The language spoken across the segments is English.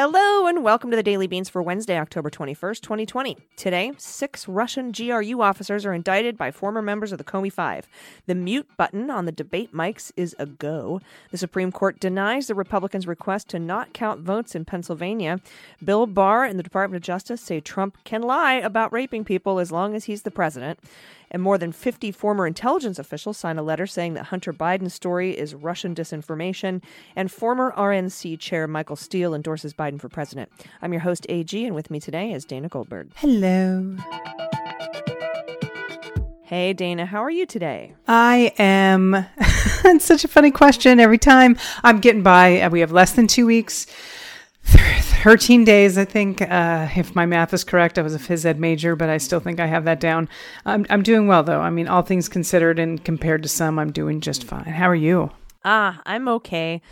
Hello and welcome to the Daily Beans for Wednesday, October 21st, 2020. Today, six Russian GRU officers are indicted by former members of the Comey Five. The mute button on the debate mics is a go. The Supreme Court denies the Republicans' request to not count votes in Pennsylvania. Bill Barr and the Department of Justice say Trump can lie about raping people as long as he's the president. And more than 50 former intelligence officials signed a letter saying that Hunter Biden's story is Russian disinformation. And former RNC chair Michael Steele endorses Biden for president. I'm your host, AG, and with me today is Dana Goldberg. Hello. Hey, Dana, how are you today? I am. it's such a funny question every time. I'm getting by. We have less than two weeks. Thir- 13 days, I think, uh, if my math is correct. I was a phys ed major, but I still think I have that down. I'm, I'm doing well, though. I mean, all things considered, and compared to some, I'm doing just fine. How are you? Ah, I'm okay.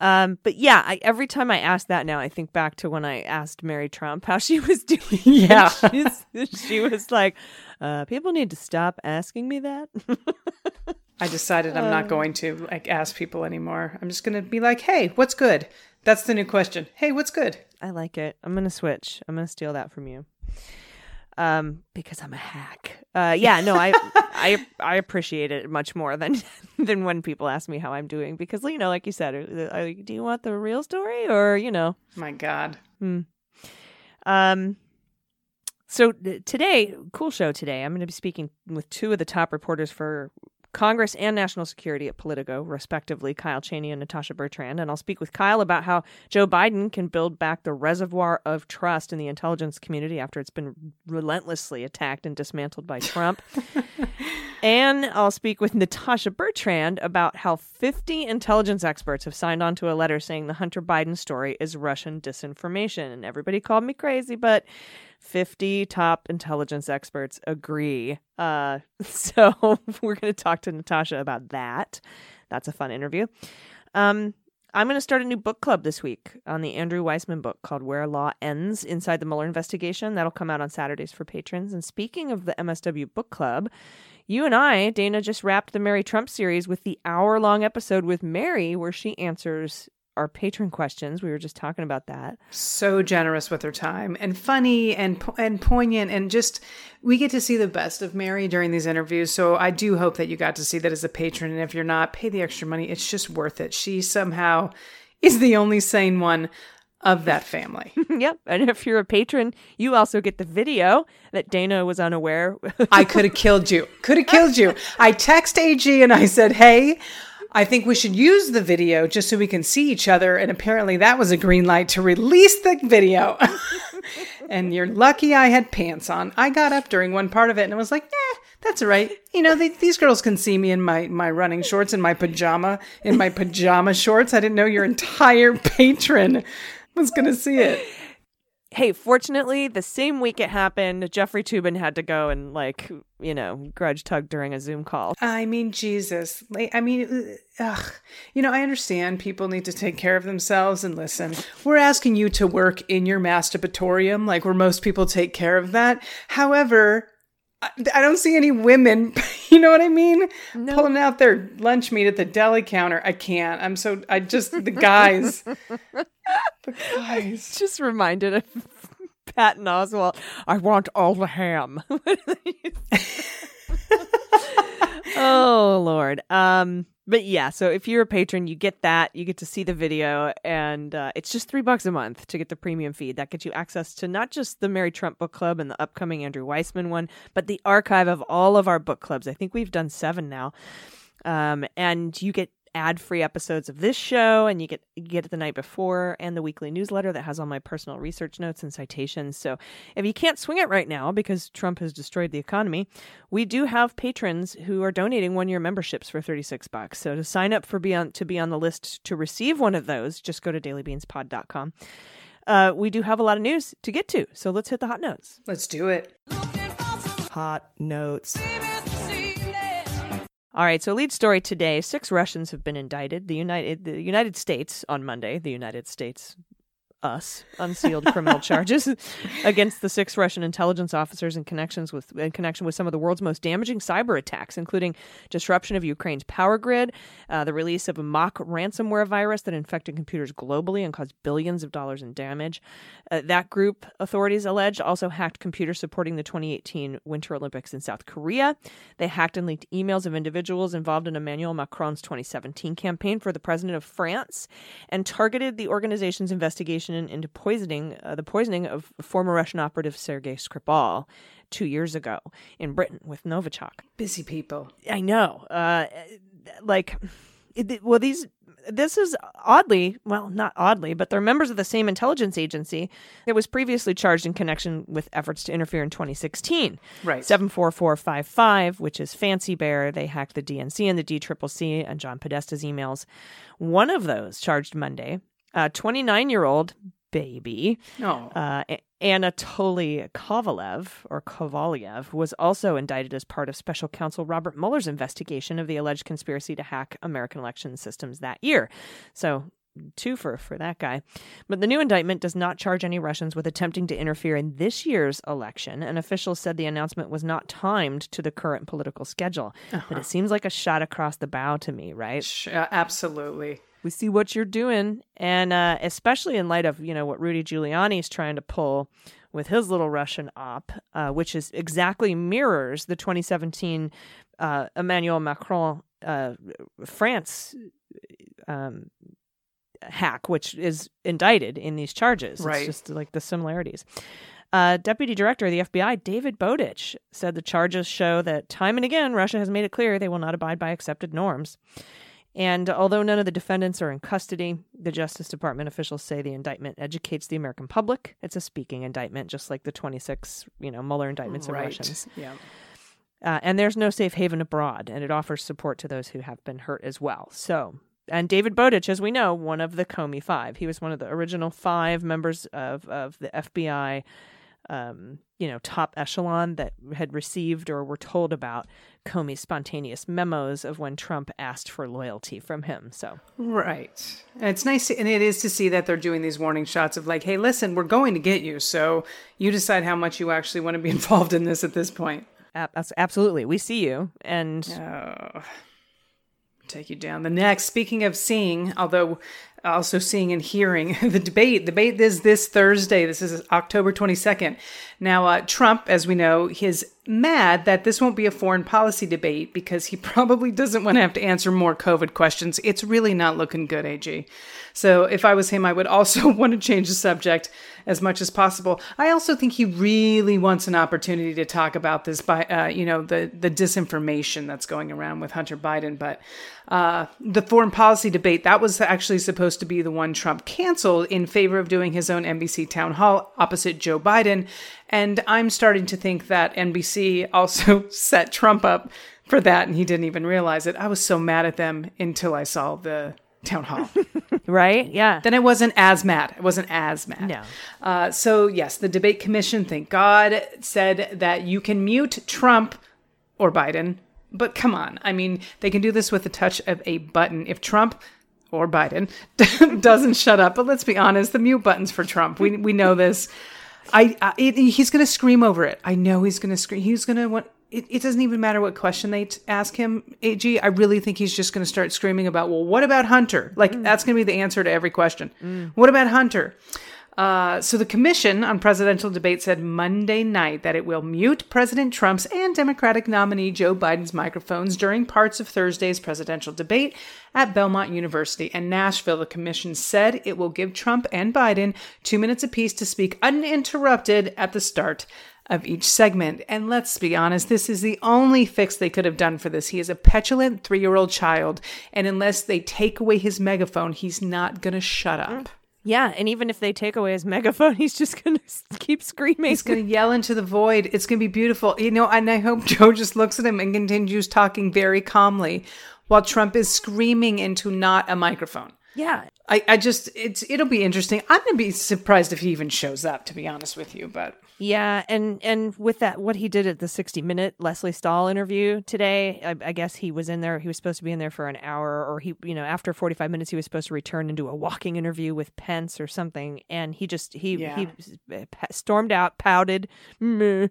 Um, but yeah, I, every time I ask that now, I think back to when I asked Mary Trump how she was doing. Yeah. She was like, uh, people need to stop asking me that. I decided I'm not going to like ask people anymore. I'm just going to be like, hey, what's good? That's the new question. Hey, what's good? I like it. I'm gonna switch. I'm gonna steal that from you. Um, because I'm a hack. Uh, yeah, no, I, I, I appreciate it much more than than when people ask me how I'm doing because you know, like you said, uh, uh, do you want the real story or you know, My God. Hmm. um. So today, cool show today. I'm going to be speaking with two of the top reporters for Congress and national security at Politico, respectively, Kyle Cheney and Natasha Bertrand. And I'll speak with Kyle about how Joe Biden can build back the reservoir of trust in the intelligence community after it's been relentlessly attacked and dismantled by Trump. and I'll speak with Natasha Bertrand about how 50 intelligence experts have signed on to a letter saying the Hunter Biden story is Russian disinformation. And everybody called me crazy, but 50 top intelligence experts agree. Uh, so we're going to talk to Natasha about that. That's a fun interview. Um, I'm going to start a new book club this week on the Andrew Weissman book called Where Law Ends Inside the Mueller Investigation. That'll come out on Saturdays for patrons. And speaking of the MSW book club, you and I, Dana, just wrapped the Mary Trump series with the hour long episode with Mary where she answers our patron questions. We were just talking about that. so generous with her time and funny and and poignant and just we get to see the best of Mary during these interviews. So I do hope that you got to see that as a patron and if you're not, pay the extra money. It's just worth it. She somehow is the only sane one of that family. yep. And if you're a patron, you also get the video that Dana was unaware. I could have killed you. Could have killed you. I text AG and I said, "Hey, I think we should use the video just so we can see each other." And apparently that was a green light to release the video. and you're lucky I had pants on. I got up during one part of it and I was like, "Eh, that's all right. You know, they, these girls can see me in my my running shorts and my pajama in my pajama shorts. I didn't know your entire patron was going to see it." hey, fortunately, the same week it happened, Jeffrey Toobin had to go and, like, you know, grudge tug during a Zoom call. I mean, Jesus. I mean, uh, ugh. You know, I understand people need to take care of themselves and listen. We're asking you to work in your masturbatorium, like where most people take care of that. However, I don't see any women, you know what I mean? Pulling out their lunch meat at the deli counter. I can't. I'm so, I just, the guys. the guys. Just reminded of Patton Oswalt. I want all the ham. oh Lord. Um. But yeah, so if you're a patron, you get that. You get to see the video, and uh, it's just three bucks a month to get the premium feed. That gets you access to not just the Mary Trump book club and the upcoming Andrew Weissman one, but the archive of all of our book clubs. I think we've done seven now. Um, and you get ad-free episodes of this show and you get you get it the night before and the weekly newsletter that has all my personal research notes and citations so if you can't swing it right now because trump has destroyed the economy we do have patrons who are donating one year memberships for 36 bucks so to sign up for be on to be on the list to receive one of those just go to dailybeanspod.com uh, we do have a lot of news to get to. So let's hit the hot notes. Let's do it. Hot notes. All right, so lead story today: six Russians have been indicted. The United, the United States on Monday. The United States, us, unsealed criminal charges against the six Russian intelligence officers in connections with in connection with some of the world's most damaging cyber attacks, including disruption of Ukraine's power grid, uh, the release of a mock ransomware virus that infected computers globally and caused billions of dollars in damage. Uh, that group, authorities alleged, also hacked computers supporting the 2018 Winter Olympics in South Korea. They hacked and leaked emails of individuals involved in Emmanuel Macron's 2017 campaign for the president of France, and targeted the organization's investigation into poisoning, uh, the poisoning of former Russian operative Sergei Skripal two years ago in Britain with Novichok. Busy people. I know. Uh, like, it, well, these. This is oddly, well, not oddly, but they're members of the same intelligence agency that was previously charged in connection with efforts to interfere in 2016. Right. 74455, which is Fancy Bear. They hacked the DNC and the DCCC and John Podesta's emails. One of those charged Monday, a 29 year old baby, Oh. uh, Anatoly Kovalev, or Kovalyev, was also indicted as part of special counsel Robert Mueller's investigation of the alleged conspiracy to hack American election systems that year. So, two for, for that guy. But the new indictment does not charge any Russians with attempting to interfere in this year's election, and officials said the announcement was not timed to the current political schedule. But it seems like a shot across the bow to me, right? Sh- uh, absolutely. We see what you're doing and uh, especially in light of you know what rudy giuliani is trying to pull with his little russian op uh, which is exactly mirrors the 2017 uh, emmanuel macron uh, france um, hack which is indicted in these charges Right. it's just like the similarities uh, Deputy Director of the FBI, David Bowditch, said the charges show that time and again Russia has made it clear they will not abide by accepted norms. And although none of the defendants are in custody, the Justice Department officials say the indictment educates the American public. It's a speaking indictment, just like the 26, you know, Mueller indictments of right. Russians. Yeah. Uh, and there's no safe haven abroad, and it offers support to those who have been hurt as well. So, and David Bowditch, as we know, one of the Comey Five. He was one of the original five members of, of the FBI, um, you know, top echelon that had received or were told about Comey's spontaneous memos of when Trump asked for loyalty from him. So, Right. And it's nice, and it is to see that they're doing these warning shots of like, hey, listen, we're going to get you. So you decide how much you actually want to be involved in this at this point. absolutely, we see you, and Oh, take you down. The next, speaking of seeing, although also seeing and hearing, the debate. The Debate is this Thursday. This is October 22nd. Now, uh, Trump, as we know, is mad that this won't be a foreign policy debate because he probably doesn't want to have to answer more COVID questions. It's really not looking good, AG. So if I was him, I would also want to change the subject as much as possible. I also think he really wants an opportunity to talk about this by, uh, you know, the the disinformation that's going around with Hunter Biden. But uh, the foreign policy debate that was actually supposed to be the one Trump canceled in favor of doing his own NBC town hall opposite Joe Biden. And I'm starting to think that NBC also set Trump up for that, and he didn't even realize it. I was so mad at them until I saw the town hall. right, yeah, then I wasn't as mad. I wasn't as mad. No. Uh, so, yes, the debate commission, thank God, said that you can mute Trump or Biden. But come on. I mean, they can do this with the touch of a button. If Trump or Biden doesn't shut up, but let's be honest, the mute button's for Trump. We, we know this. I, I it, he's going to scream over it. I know he's going to scream. He's going to want. It, it doesn't even matter what question they t- ask him. Ag, I really think he's just going to start screaming about. Well, what about Hunter? Like that's going to be the answer to every question. What about Hunter? Uh, so the commission on presidential debate said Monday night that it will mute President Trump's and Democratic nominee Joe Biden's microphones during parts of Thursday's presidential debate at Belmont University and Nashville. The commission said it will give Trump and Biden two minutes apiece to speak uninterrupted at the start of each segment. And let's be honest, this is the only fix they could have done for this. He is a petulant three year old child, and unless they take away his megaphone, he's not going to shut up. Mm. yeah. And even if they take away his megaphone, he's just gonna keep screaming. He's going to yell into the void. It's going to be beautiful. You know, and I hope Joe just looks at him and continues talking very calmly while Trump is screaming into not a microphone. Yeah. I, I just it's it'll be interesting. I'm gonna be surprised if he even shows up, to be honest with you. But Yeah, and and with that, what he did at the sixty minute Lesley Stahl interview today, I, I guess he was in there. He was supposed to be in there for an hour, or he, you know, after forty five minutes, he was supposed to return and do a walking interview with Pence or something. And he just he Yeah. he stormed out, pouted, and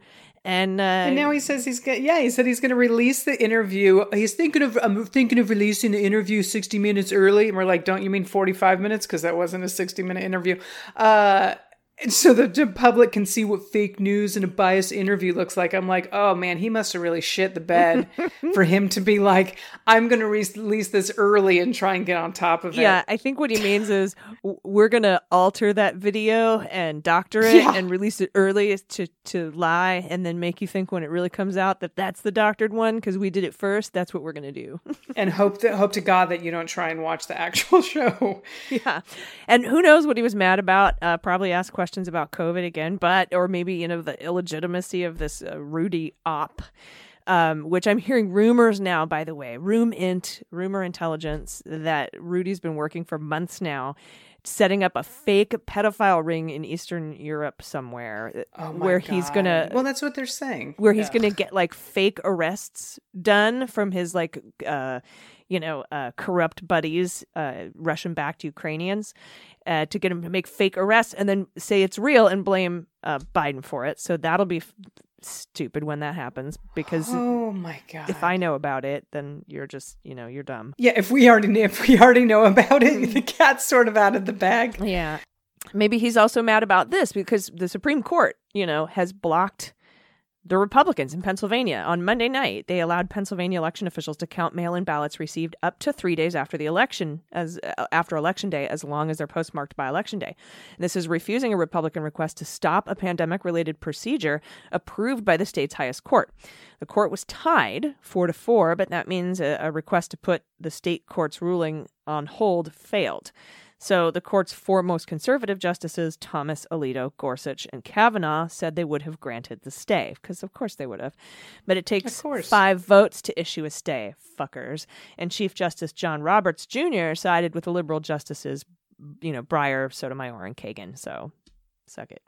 uh, and now he says he's gonna yeah he said he's gonna release the interview. He's thinking of I'm thinking of releasing the interview 60 minutes early. And we're like, don't you mean 45 minutes? Because that wasn't a 60 minute interview. Uh, and so the, the public can see what fake news and a biased interview looks like. I'm like, oh man, he must have really shit the bed for him to be like, I'm going to release this early and try and get on top of it. Yeah, I think what he means is we're gonna alter that video and doctor it Yeah. and release it early to to lie, and then make you think when it really comes out that that's the doctored one because we did it first. That's what we're gonna do. And hope that hope to God that you don't try and watch the actual show. yeah, and who knows what he was mad about? Uh, probably asked questions about COVID again, but or maybe you know the illegitimacy of this uh, Rudy op. Um, which I'm hearing rumors now, by the way, room int, rumor intelligence that Rudy's been working for months now, setting up a fake pedophile ring in Eastern Europe somewhere, Oh my where he's gonna Well, that's what they're saying. where he's going to get like fake arrests done from his like uh you know uh corrupt buddies uh russian backed ukrainians uh to get him to make fake arrests and then say it's real and blame uh biden for it so that'll be f- stupid when that happens because Oh my God. if i know about it then you're just you know you're dumb Yeah, if we already if we already know about it, the cat's sort of out of the bag. Yeah. Maybe he's also mad about this because the Supreme Court, you know, has blocked the Republicans in Pennsylvania. On Monday night, they allowed Pennsylvania election officials to count mail-in ballots received up to 3 days after the election as uh, after election day as long as they're postmarked by election day. This is refusing a Republican request to stop a pandemic-related procedure approved by the state's highest court. The court was tied 4 to 4, but that means a, a request to put the state court's ruling on hold failed. So the court's four most conservative justices, Thomas, Alito, Gorsuch, and Kavanaugh, said they would have granted the stay, because of course they would have. But it takes five votes to issue a stay, fuckers. And Chief Justice John Roberts Jr. sided with the liberal justices, you know, Breyer, Sotomayor, and Kagan. So suck it.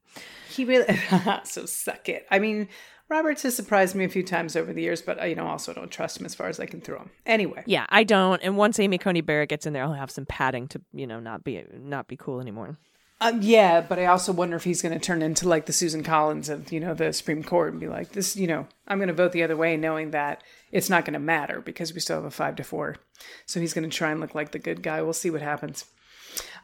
He really so suck it. I mean, Roberts has surprised me a few times over the years, but you know, also don't trust him as far as I can throw him. Anyway, Yeah, I don't. And once Amy Coney Barrett gets in there, I'll have some padding to, you know, not be not be cool anymore. um, yeah, but I also wonder if he's going to turn into like the Susan Collins of you know the Supreme Court and be like, this, you know, I'm going to vote the other way, knowing that it's not going to matter because we still have a five to four. So he's going to try and look like the good guy. We'll see what happens.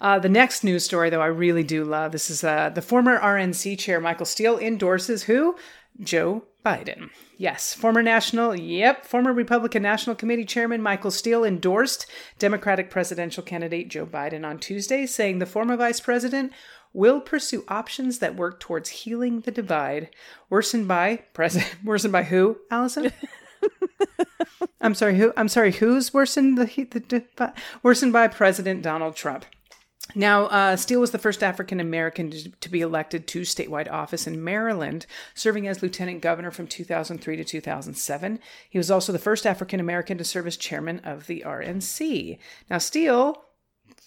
Uh, the next news story, though, I really do love. This is uh, the former RNC chair, Michael Steele, endorses who? Joe Biden. Yes, former national, yep, former Republican National Committee Chairman Michael Steele endorsed Democratic presidential candidate Joe Biden on Tuesday, saying the former vice president will pursue options that work towards healing the divide worsened by president worsened by who, Allison? I'm sorry, who? I'm sorry, who's worsened the, the, the worsened by President Donald Trump? Now, uh, Steele was the first African American to, be elected to statewide office in Maryland, serving as lieutenant governor from 2003 to 2007. He was also the first African American to serve as chairman of the RNC. Now, Steele,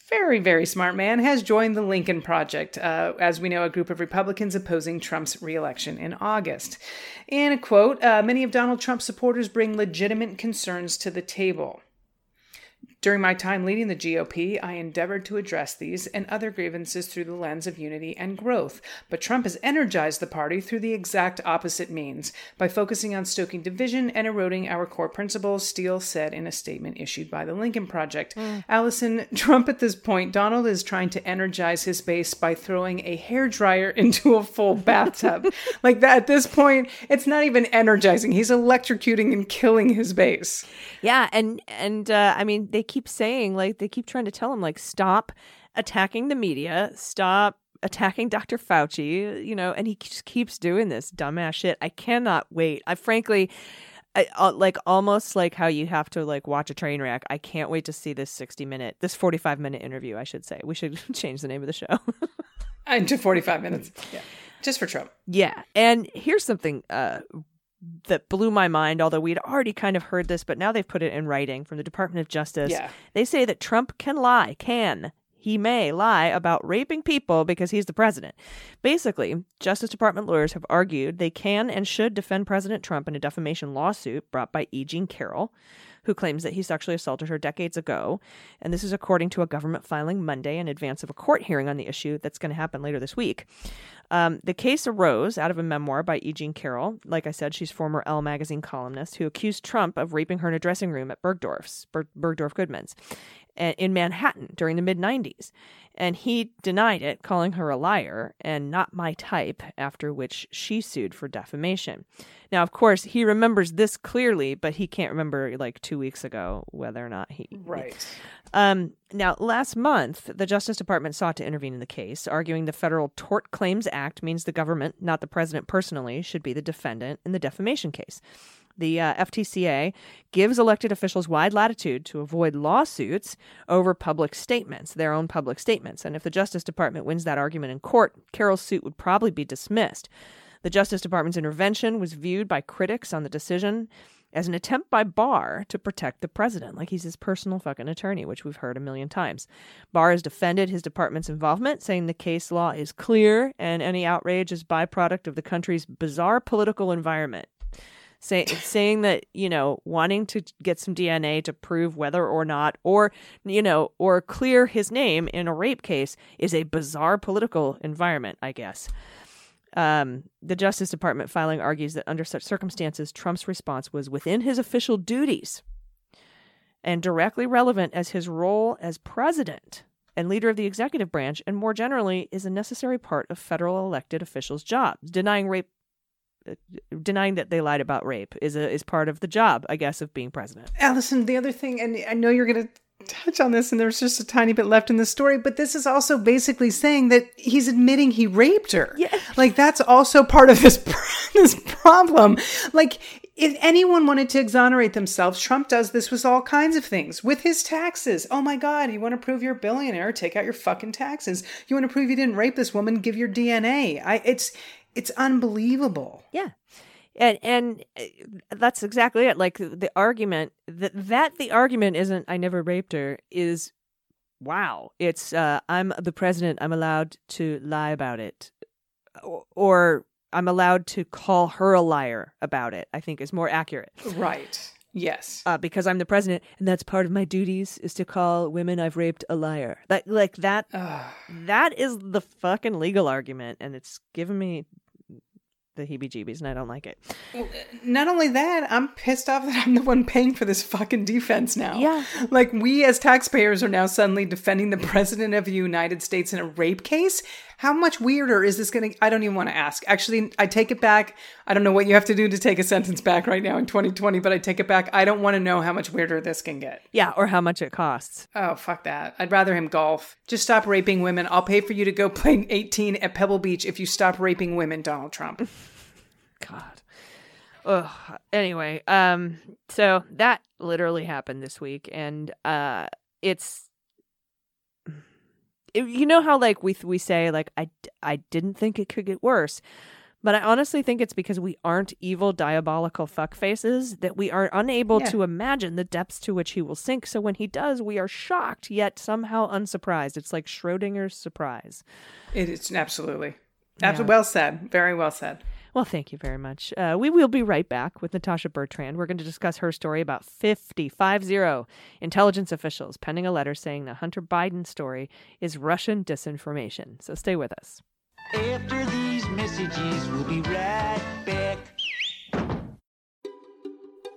very, very smart man, has joined the Lincoln Project, uh, as we know, a group of Republicans opposing Trump's reelection in August. In a quote, uh, many of Donald Trump's supporters bring legitimate concerns to the table. During my time leading the GOP, I endeavored to address these and other grievances through the lens of unity and growth. But Trump has energized the party through the exact opposite means by focusing on stoking division and eroding our core principles, Steele said in a statement issued by the Lincoln Project. Allison, Trump at this point, Donald is trying to energize his base by throwing a hairdryer into a full bathtub. like that, at this point, it's not even energizing. He's electrocuting and killing his base. Yeah, and and uh, I mean, they keep saying like they keep trying to tell him like stop attacking the media, stop attacking Dr. Fauci, you know, and he just keeps doing this dumbass shit. I cannot wait. I frankly. I, uh, like almost like how you have to like watch a train wreck. I can't wait to see this 60 minute, this 45 minute interview, I should say. We should change the name of the show. Into 45 minutes. Yeah. Just for Trump. Yeah. And here's something uh that blew my mind, although we'd already kind of heard this, but now they've put it in writing from the Department of Justice. Yeah. They say that Trump can lie, can. He may lie about raping people because he's the president. Basically, Justice Department lawyers have argued they can and should defend President Trump in a defamation lawsuit brought by E. Jean Carroll, who claims that he sexually assaulted her decades ago. And this is according to a government filing Monday in advance of a court hearing on the issue that's going to happen later this week. Um, the case arose out of a memoir by E. Jean Carroll. Like I said, she's former Elle magazine columnist who accused Trump of raping her in a dressing room at Bergdorf's, Ber- Bergdorf Goodman's, in Manhattan during the mid 90s. And he denied it, calling her a liar and not my type, after which she sued for defamation. Now, of course, he remembers this clearly, but he can't remember like two weeks ago whether or not he. Right. Um, now, last month, the Justice Department sought to intervene in the case, arguing the Federal Tort Claims Act means the government, not the president personally, should be the defendant in the defamation case. The uh, FTCA gives elected officials wide latitude to avoid lawsuits over public statements, their own public statements. And if the Justice Department wins that argument in court, Carroll's suit would probably be dismissed. The Justice Department's intervention was viewed by critics on the decision as an attempt by Barr to protect the president, like he's his personal fucking attorney, which we've heard a million times. Barr has defended his department's involvement, saying the case law is clear and any outrage is byproduct of the country's bizarre political environment. Say, saying that you know wanting to get some DNA to prove whether or not, or you know, or clear his name in a rape case is a bizarre political environment. I guess. Um, the Justice Department filing argues that under such circumstances, Trump's response was within his official duties and directly relevant as his role as president and leader of the executive branch, and more generally, is a necessary part of federal elected officials' jobs. Denying rape, denying that they lied about rape, is a is part of the job, I guess, of being president. Allison, the other thing, and I know you're going to touch on this, and there's just a tiny bit left in the story, but this is also basically saying that he's admitting he raped her. Yeah. Like that's also part of this this problem. Like if anyone wanted to exonerate themselves, Trump does this with all kinds of things. With his taxes. Oh my God, you want to prove you're a billionaire? Take out your fucking taxes. You want to prove you didn't rape this woman? Give your DNA. I it's it's unbelievable. Yeah. And and uh, that's exactly it. Like the argument that that the argument isn't I never raped her is wow. It's uh I'm the president, I'm allowed to lie about it. Or, or I'm allowed to call her a liar about it. I think is more accurate. Right. Yes. Uh, because I'm the president and that's part of my duties is to call women I've raped a liar. Like like that that is the fucking legal argument and it's given me the heebie jeebies and I don't like it. Not only that, I'm pissed off that I'm the one paying for this fucking defense now. Yeah. Like, we as taxpayers are now suddenly defending the President of the United States in a rape case. How much weirder is this going to? I don't even want to ask. Actually, I take it back. I don't know what you have to do to take a sentence back right now in 2020, but I take it back. I don't want to know how much weirder this can get. Yeah, or how much it costs. Oh, fuck that. I'd rather him golf. Just stop raping women. I'll pay for you to go play 18 at Pebble Beach if you stop raping women, Donald Trump. God. Ugh. Anyway, um, so that literally happened this week, and uh, it's it- you know how like we we say like I I didn't think it could get worse. But I honestly think it's because we aren't evil, diabolical fuck faces that we are unable Yeah. to imagine the depths to which he will sink. So when he does, we are shocked yet somehow unsurprised. It's like Schrodinger's surprise. It is absolutely. Absolutely. Well said. Very well said. Well, thank you very much. Uh, we will be right back with Natasha Bertrand. We're going to discuss her story about 50, 50 intelligence officials penning a letter saying the Hunter Biden story is Russian disinformation. So stay with us. After these messages, we'll be right back.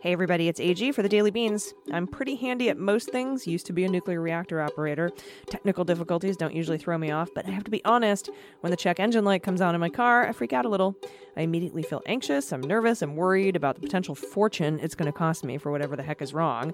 Hey, everybody, it's AG for the Daily Beans. I'm pretty handy at most things, used to be a nuclear reactor operator. Technical difficulties don't usually throw me off, but I have to be honest, when the check engine light comes on in my car, I freak out a little. I immediately feel anxious, I'm nervous, I'm worried about the potential fortune it's going to cost me for whatever the heck is wrong.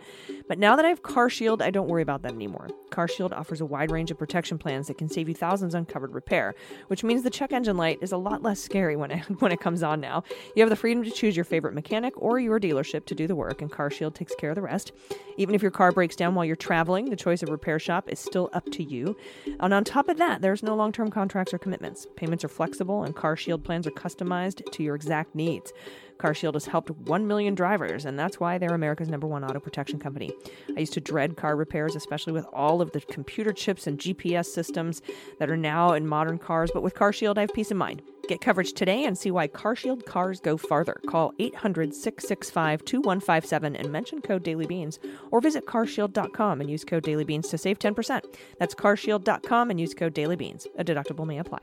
But now that I have Car Shield, I don't worry about that anymore. Car Shield offers a wide range of protection plans that can save you thousands on covered repair, which means the check engine light is a lot less scary when it, when it comes on now. You have the freedom to choose your favorite mechanic or your dealership to do the work, and CarShield takes care of the rest. Even if your car breaks down while you're traveling, the choice of repair shop is still up to you. And on top of that, there's no long term contracts or commitments. Payments are flexible, and CarShield plans are customized to your exact needs. CarShield has helped 1 million drivers, and that's why they're America's number one auto protection company. I used to dread car repairs, especially with all of the computer chips and GPS systems that are now in modern cars, but with CarShield, I have peace of mind. Get coverage today and see why CarShield cars go farther. Call 800 665 2157 and mention code DailyBeans or visit carshield.com and use code DailyBeans to save 10%. That's carshield.com and use code DailyBeans. A deductible may apply.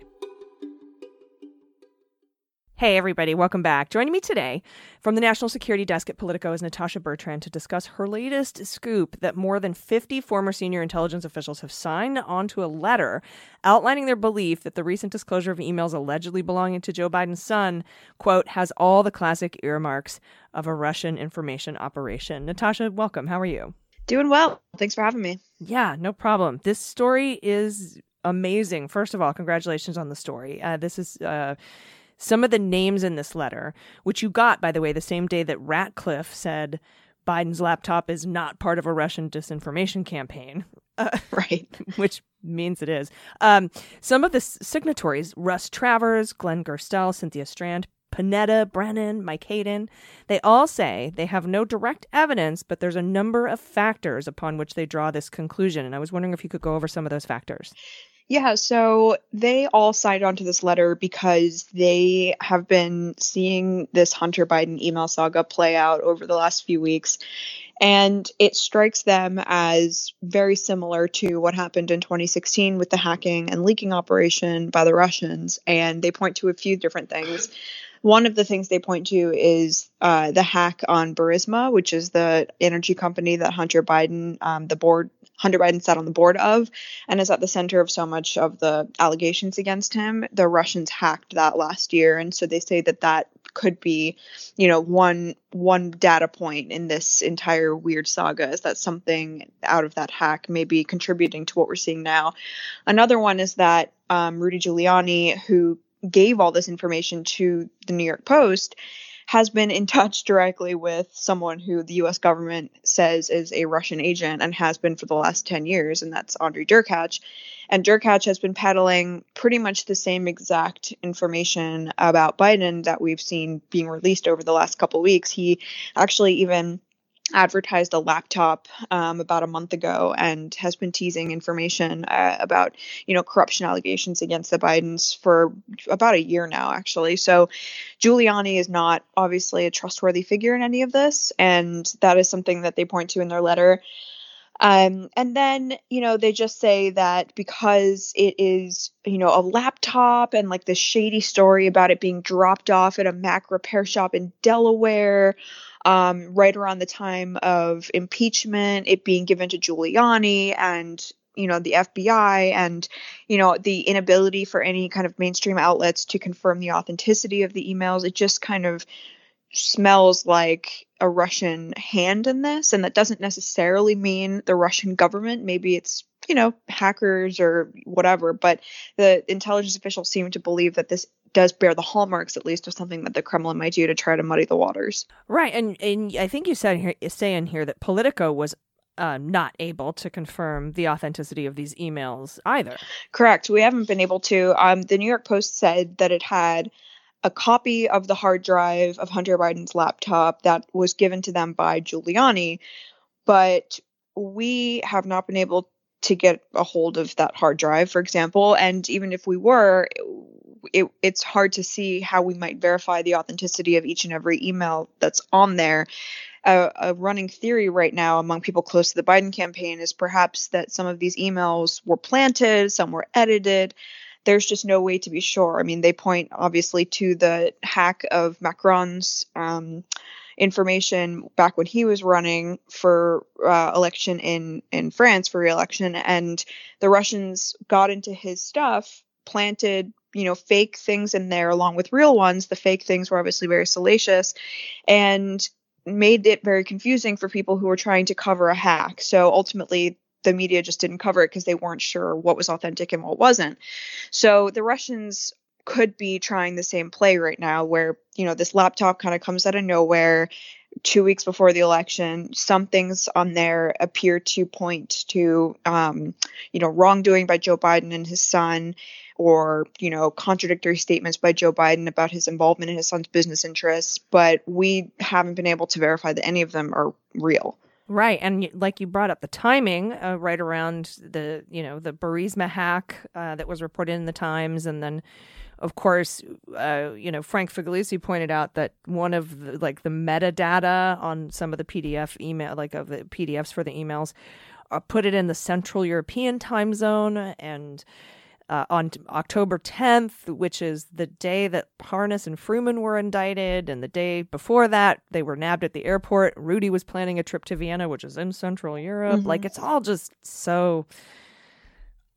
Hey, everybody, welcome back. Joining me today from the National Security Desk at Politico is Natasha Bertrand to discuss her latest scoop that more than 50 former senior intelligence officials have signed onto a letter outlining their belief that the recent disclosure of emails allegedly belonging to Joe Biden's son, quote, has all the classic earmarks of a Russian information operation. Natasha, welcome. How are you? Doing well. Thanks for having me. Yeah, no problem. This story is amazing. First of all, congratulations on the story. Uh, this is. Uh, some of the names in this letter, which you got, by the way, the same day that Ratcliffe said Biden's laptop is not part of a Russian disinformation campaign. Uh, right. Which means it is. Um, some of the signatories Russ Travers, Glenn Gerstell, Cynthia Strand, Panetta, Brennan, Mike Hayden, they all say they have no direct evidence, but there's a number of factors upon which they draw this conclusion. And I was wondering if you could go over some of those factors. Yeah, so they all signed onto this letter because they have been seeing this Hunter Biden email saga play out over the last few weeks. And it strikes them as very similar to what happened in 2016 with the hacking and leaking operation by the Russians. And they point to a few different things. One of the things they point to is uh, the hack on Burisma, which is the energy company that Hunter Biden, um, the board Hunter Biden sat on the board of and is at the center of so much of the allegations against him. The Russians hacked that last year and so they say that that could be, you know, one one data point in this entire weird saga is that something out of that hack may be contributing to what we're seeing now. Another one is that um, Rudy Giuliani, who gave all this information to the New York Post, has been in touch directly with someone who the US government says is a Russian agent and has been for the last 10 years, and that's Andrei Derkach. And Derkach has been peddling pretty much the same exact information about Biden that we've seen being released over the last couple weeks. He actually even advertised a laptop um, about a month ago and has been teasing information uh, about you know corruption allegations against the bidens for about a year now actually. So giuliani is not obviously a trustworthy figure in any of this and that is something that they point to in their letter um, and then, you know, they just say that because it is, you know, a laptop and like this shady story about it being dropped off at a Mac repair shop in Delaware, um, right around the time of impeachment, it being given to Giuliani and you know the FBI and you know the inability for any kind of mainstream outlets to confirm the authenticity of the emails. It just kind of smells like a Russian hand in this, and that doesn't necessarily mean the Russian government. Maybe it's you know hackers or whatever, but the intelligence officials seem to believe that this does bear the hallmarks at least of something that the Kremlin might do to try to muddy the waters. Right, and and I think you said here say in here that Politico was uh, not able to confirm the authenticity of these emails either. Correct. We haven't been able to. Um, the New York Post said that it had a copy of the hard drive of Hunter Biden's laptop that was given to them by Giuliani, but we have not been able to get a hold of that hard drive, for example. And even if we were, it, it's hard to see how we might verify the authenticity of each and every email that's on there. A running theory right now among people close to the Biden campaign is perhaps that some of these emails were planted, some were edited. There's just no way to be sure. I mean, they point obviously to the hack of Macron's um, information back when he was running for uh, election in in France for re-election, and the Russians got into his stuff, planted you know fake things in there along with real ones the fake things were obviously very salacious and made it very confusing for people who were trying to cover a hack so ultimately the media just didn't cover it because they weren't sure what was authentic and what wasn't so the russians could be trying the same play right now where you know this laptop kind of comes out of nowhere two weeks before the election some things on there appear to point to um, you know wrongdoing by joe biden and his son or you know contradictory statements by Joe Biden about his involvement in his son's business interests, but we haven't been able to verify that any of them are real. Right, and like you brought up the timing, uh, right around the you know the Burisma hack uh, that was reported in the Times, and then of course, uh, you know Frank Figliuzzi pointed out that one of the, like the metadata on some of the PDF email, like of the PDFs for the emails, uh, put it in the Central European time zone, and uh, on October 10th, which is the day that Parnas and Fruman were indicted, and the day before that, they were nabbed at the airport. Rudy was planning a trip to Vienna, which is in Central Europe. Like it's all just so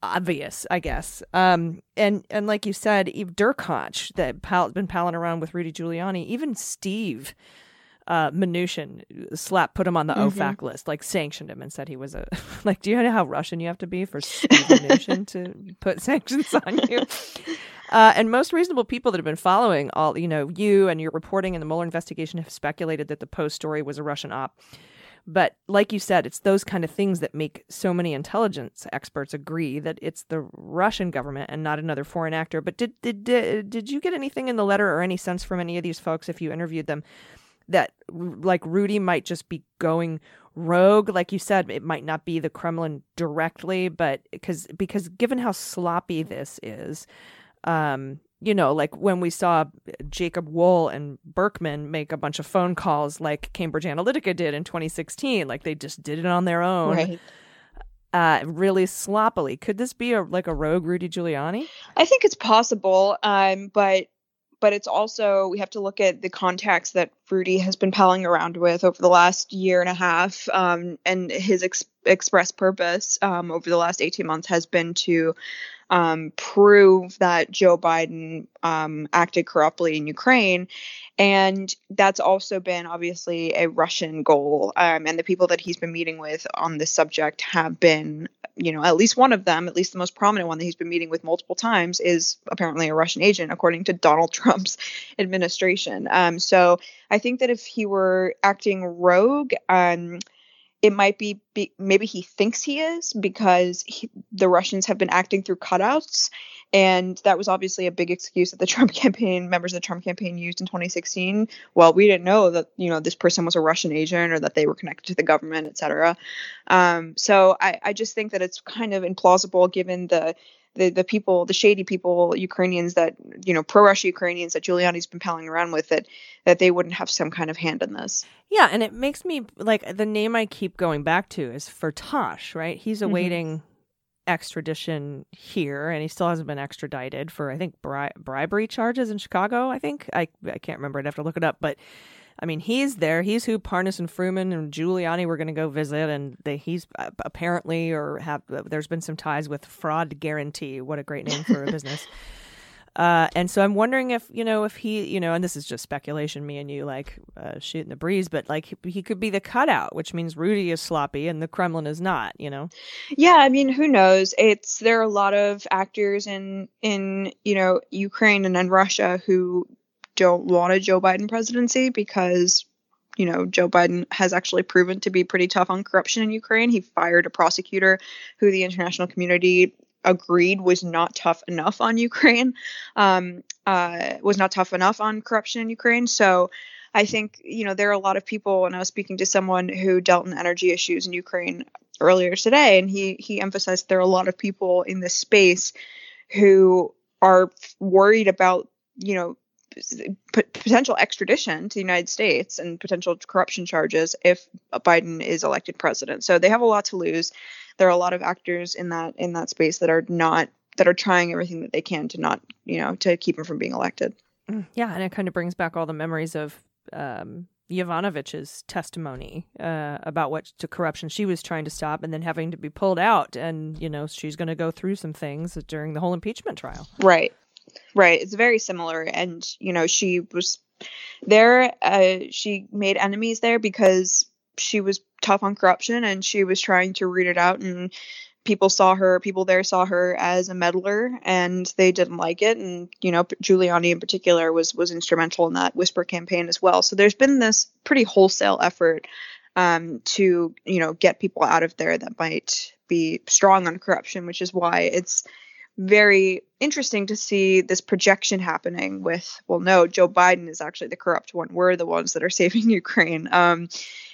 obvious, I guess. Um, and and like you said, Eve Derkach that pal- been palling around with Rudy Giuliani, even Steve uh, Mnuchin slap put him on the OFAC list, like sanctioned him and said he was a like. Do you know how Russian you have to be for Mnuchin to put sanctions on you? Uh, and most reasonable people that have been following all, you know, you and your reporting in the Mueller investigation have speculated that the Post story was a Russian op. But like you said, it's those kind of things that make so many intelligence experts agree that it's the Russian government and not another foreign actor. But did did did, did you get anything in the letter or any sense from any of these folks if you interviewed them that like Rudy might just be going rogue. Like you said it might not be the Kremlin directly but because because given how sloppy this is um you know like when we saw Jacob Wohl and Burkman make a bunch of phone calls like Cambridge Analytica did in 2016 like they just did it on their own Right. uh really sloppily. Could this be a like a rogue Rudy Giuliani? I think it's possible, um, but but it's also we have to look at the contacts that Rudy has been palling around with over the last year and a half, um, and his ex- express purpose um, over the last eighteen months has been to um, prove that Joe Biden um, acted corruptly in Ukraine. And that's also been obviously a Russian goal. Um, and the people that he's been meeting with on this subject have been, you know, at least one of them, at least the most prominent one that he's been meeting with multiple times, is apparently a Russian agent, according to Donald Trump's administration. Um, so I think that if he were acting rogue, um, it might be, be maybe he thinks he is because he, the Russians have been acting through cutouts, and that was obviously a big excuse that the Trump campaign members of the Trump campaign used in 2016. Well, we didn't know that you know this person was a Russian agent or that they were connected to the government, et cetera. Um, so I, I just think that it's kind of implausible given the the the people, the shady people, Ukrainians that you know, pro-Russia Ukrainians that Giuliani's been palling around with, that that they wouldn't have some kind of hand in this. Yeah, and it makes me like the name I keep going back to is Firtash, right? He's mm-hmm. awaiting extradition here, and he still hasn't been extradited for I think bri- bribery charges in Chicago. I think I I can't remember. I'd have to look it up, but. I mean, he's there. He's who Parnas and Fruman and Giuliani were going to go visit, and they, he's uh, apparently or have. There's been some ties with Fraud Guarantee. What a great name for a business. Uh, and so I'm wondering if you know if he you know, and this is just speculation, me and you like uh, shooting the breeze, but like he, he could be the cutout, which means Rudy is sloppy and the Kremlin is not. You know, Yeah, I mean, who knows? It's there are a lot of actors in in you know Ukraine and in Russia who don't want a Joe Biden presidency because you know Joe Biden has actually proven to be pretty tough on corruption in Ukraine. He fired a prosecutor who the international community agreed was not tough enough on Ukraine, um, uh, was not tough enough on corruption in Ukraine. So. I think you know there are a lot of people, and I was speaking to someone who dealt in energy issues in Ukraine earlier today, and he he emphasized there are a lot of people in this space who are worried about you know potential extradition to the United States and potential corruption charges if Biden is elected president. So they have a lot to lose. There are a lot of actors in that in that space that are not that are trying everything that they can to not you know to keep him from being elected. yeah, and it kind of brings back all the memories of um, testimony uh, about what to corruption she was trying to stop, and then having to be pulled out, and you know she's going to go through some things during the whole impeachment trial. Right. Right. It's very similar. And, you know, she was there. Uh, she made enemies there because she was tough on corruption and she was trying to root it out. And people saw her, people there saw her as a meddler and they didn't like it. And, you know, Giuliani in particular was, was instrumental in that whisper campaign as well. So there's been this pretty wholesale effort um, to, you know, get people out of there that might be strong on corruption, which is why it's very interesting to see this projection happening with well no joe biden is actually the corrupt one we're the ones that are saving ukraine um,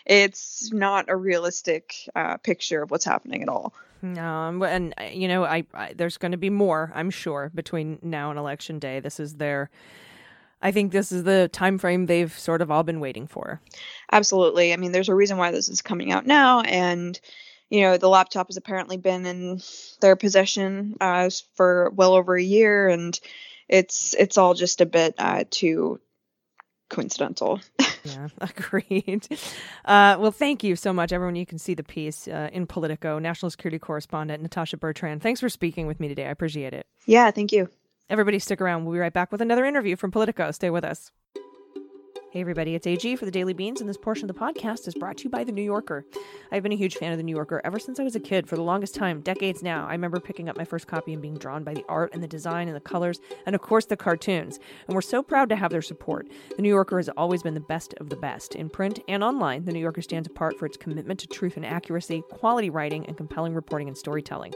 it's not a realistic uh, picture of what's happening at all no and uh, you know I, I there's going to be more i'm sure between now and election day this is their I think this is the time frame they've sort of all been waiting for. Absolutely. I mean, there's a reason why this is coming out now, and you know, the laptop has apparently been in their possession uh, for well over a year, and it's it's all just a bit uh, too coincidental. yeah, agreed. Uh, well, thank you so much, everyone. You can see the piece uh, in Politico. National Security Correspondent Natasha Bertrand. Thanks for speaking with me today. I appreciate it. Yeah, thank you. Everybody, stick around. We'll be right back with another interview from Politico. Stay with us. Hey, everybody, it's AG for the Daily Beans, and this portion of the podcast is brought to you by The New Yorker. I've been a huge fan of The New Yorker ever since I was a kid, for the longest time, decades now. I remember picking up my first copy and being drawn by the art and the design and the colors, and of course, the cartoons. And we're so proud to have their support. The New Yorker has always been the best of the best. In print and online, The New Yorker stands apart for its commitment to truth and accuracy, quality writing, and compelling reporting and storytelling.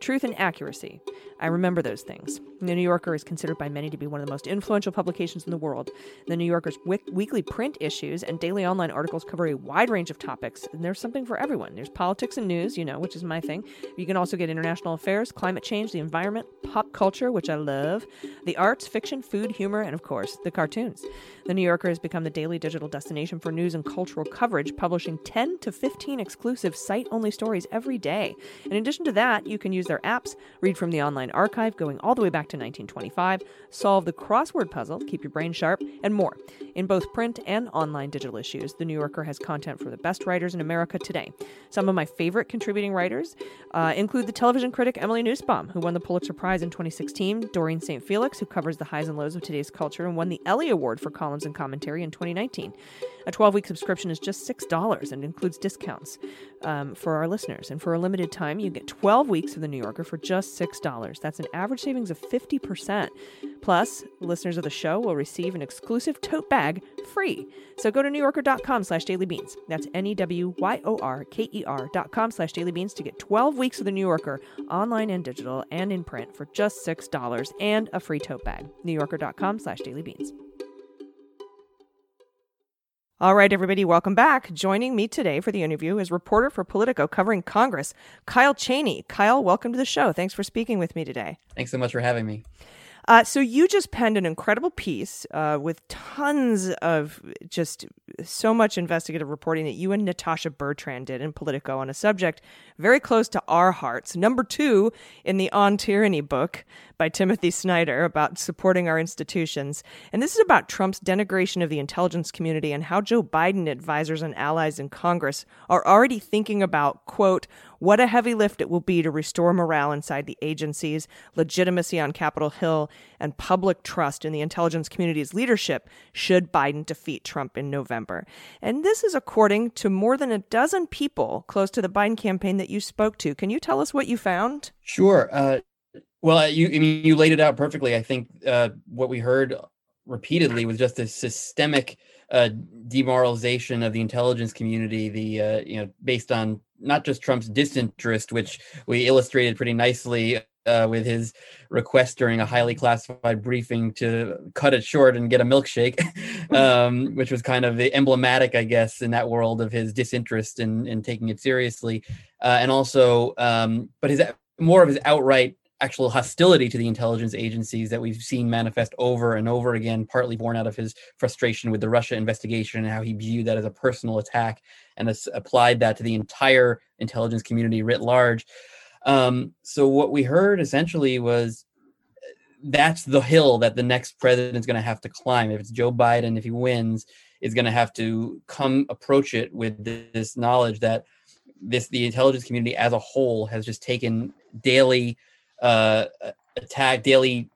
Truth and accuracy. I remember those things. The New Yorker is considered by many to be one of the most influential publications in the world. The New Yorker's weekly print issues and daily online articles cover a wide range of topics, and there's something for everyone. There's politics and news, you know, which is my thing. You can also get international affairs, climate change, the environment, pop culture, which I love, the arts, fiction, food, humor, and of course, the cartoons. The New Yorker has become the daily digital destination for news and cultural coverage, publishing 10 to 15 exclusive site only stories every day. In addition to that, you can use their apps, read from the online archive going all the way back to 1925, solve the crossword puzzle, keep your brain sharp, and more. In both print and online digital issues, The New Yorker has content for the best writers in America today. Some of my favorite contributing writers uh, include the television critic Emily Nussbaum, who won the Pulitzer Prize in 2016, Doreen St. Felix, who covers the highs and lows of today's culture and won the Ellie Award for columns and commentary in 2019. A 12 week subscription is just $6 and includes discounts um, for our listeners. And for a limited time, you get 12 weeks of The New Yorker for just $6. That's an average savings of 50%. Plus, listeners of the show will receive an exclusive tote bag free. So go to newyorker.com slash dailybeans. That's N-E-W-Y-O-R-K-E-R dot com slash dailybeans to get 12 weeks of The New Yorker online and digital and in print for just $6 and a free tote bag. newyorker.com slash dailybeans. All right, everybody, welcome back. Joining me today for the interview is reporter for Politico covering Congress, Kyle Cheney. Kyle, welcome to the show. Thanks for speaking with me today. Thanks so much for having me. Uh, so you just penned an incredible piece uh, with tons of just so much investigative reporting that you and Natasha Bertrand did in Politico on a subject very close to our hearts. Number two in the On Tyranny book by Timothy Snyder about supporting our institutions. And this is about Trump's denigration of the intelligence community and how Joe Biden advisors and allies in Congress are already thinking about, quote, what a heavy lift it will be to restore morale inside the agencies, legitimacy on Capitol Hill, and public trust in the intelligence community's leadership should Biden defeat Trump in November. And this is according to more than a dozen people close to the Biden campaign that you spoke to. Can you tell us what you found? Sure. Uh, well, you I mean you laid it out perfectly. I think uh, what we heard repeatedly was just a systemic uh, demoralization of the intelligence community. The uh, you know based on not just Trump's disinterest, which we illustrated pretty nicely uh, with his request during a highly classified briefing to cut it short and get a milkshake, um, which was kind of emblematic, I guess, in that world of his disinterest in, in taking it seriously. Uh, and also, um, but his more of his outright actual hostility to the intelligence agencies that we've seen manifest over and over again, partly born out of his frustration with the Russia investigation and how he viewed that as a personal attack and applied that to the entire intelligence community writ large. Um, so what we heard essentially was that's the hill that the next president is going to have to climb. If it's Joe Biden, if he wins, is going to have to come approach it with this knowledge that this the intelligence community as a whole has just taken daily uh, attack, daily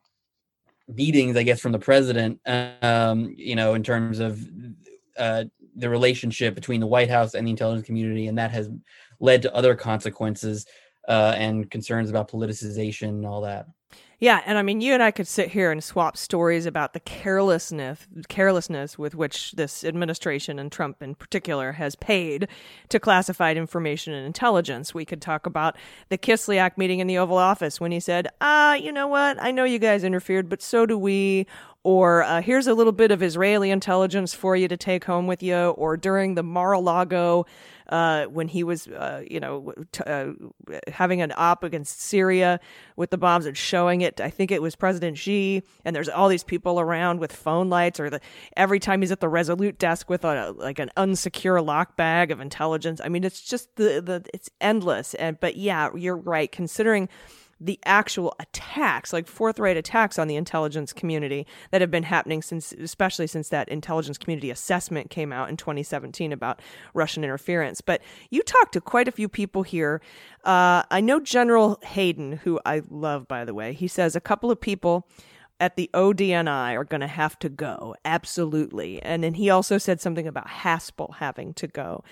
meetings, I guess, from the president. Um, you know, in terms of uh, the relationship between the White House and the intelligence community, and that has led to other consequences uh, and concerns about politicization and all that. Yeah, and I mean, you and I could sit here and swap stories about the carelessness, carelessness with which this administration and Trump in particular has paid to classified information and intelligence. We could talk about the Kislyak meeting in the Oval Office when he said, "Ah, you know what? I know you guys interfered, but so do we." Or uh, here's a little bit of Israeli intelligence for you to take home with you. Or during the Mar-a-Lago uh, when he was, uh, you know, t- uh, having an op against Syria with the bombs and showing it. I think it was President Xi, and there's all these people around with phone lights, or the every time he's at the Resolute desk with a like an unsecure lock bag of intelligence. I mean, it's just the the it's endless. And but yeah, you're right. Considering the actual attacks, like forthright attacks on the intelligence community that have been happening since, especially since that intelligence community assessment came out in 2017 about Russian interference. But you talked to quite a few people here. Uh, I know General Hayden, who I love, by the way, he says a couple of people at the ODNI are going to have to go. Absolutely. And then he also said something about Haspel having to go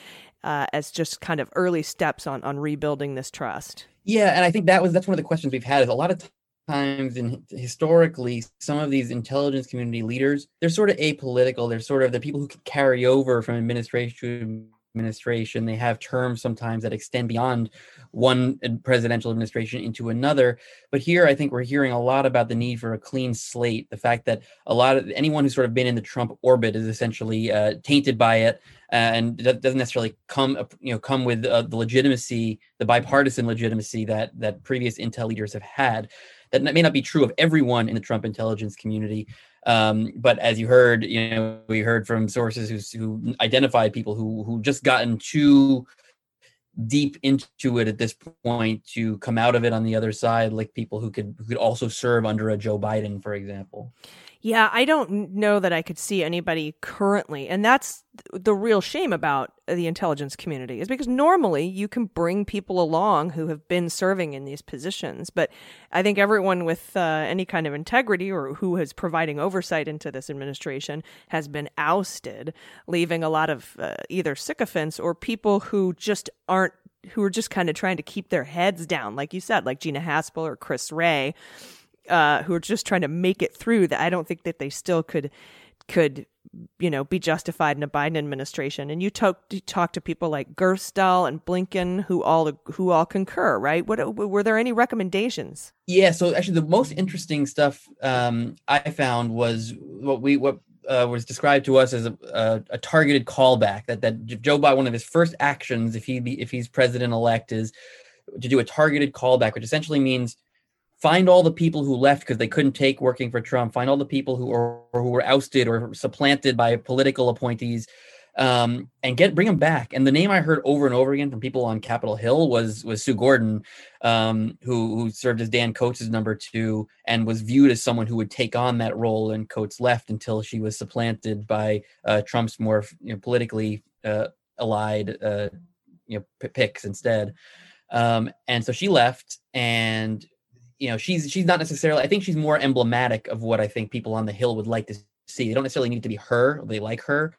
uh, as just kind of early steps on, on rebuilding this trust. Yeah, and I think that was that's one of the questions we've had is a lot of times and historically some of these intelligence community leaders they're sort of apolitical they're sort of the people who can carry over from administration to administration they have terms sometimes that extend beyond one presidential administration into another. But here i think we're hearing a lot about the need for a clean slate. The fact that a lot of anyone who's sort of been in the trump orbit is essentially uh, tainted by it and that doesn't necessarily come you know come with uh, the legitimacy the bipartisan legitimacy that that previous intel leaders have had. That may not be true of everyone in the trump intelligence community um, but as you heard you know we heard from sources who, who identified people who who just gotten too deep into it at this point to come out of it on the other side like people who could who could also serve under a joe biden for example yeah, I don't know that I could see anybody currently. And that's the real shame about the intelligence community is because normally you can bring people along who have been serving in these positions. But I think everyone with uh, any kind of integrity or who is providing oversight into this administration has been ousted, leaving a lot of uh, either sycophants or people who just aren't, who are just kind of trying to keep their heads down, like you said, like Gina Haspel or Chris Wray uh, who are just trying to make it through that I don't think that they still could could you know be justified in a Biden administration. And you talk you talk to people like Gerstell and Blinken who all who all concur, right? What were there any recommendations? Yeah, so actually the most interesting stuff um, I found was what we what uh, was described to us as a, a, a, targeted callback that that Joe Biden one of his first actions if he be, if he's president elect is to do a targeted callback, which essentially means find all the people who left because they couldn't take working for Trump, find all the people who are who were ousted or supplanted by political appointees, um, and get bring them back. And the name I heard over and over again from people on Capitol Hill was was Sue Gordon, um, who who served as Dan Coates' number two and was viewed as someone who would take on that role. And Coates left until she was supplanted by uh, Trump's more you know, politically uh, allied uh, you know p- picks instead. Um, and so she left, and you know she's she's not necessarily i think she's more emblematic of what i think people on the hill would like to see. They don't necessarily need to be her they like her.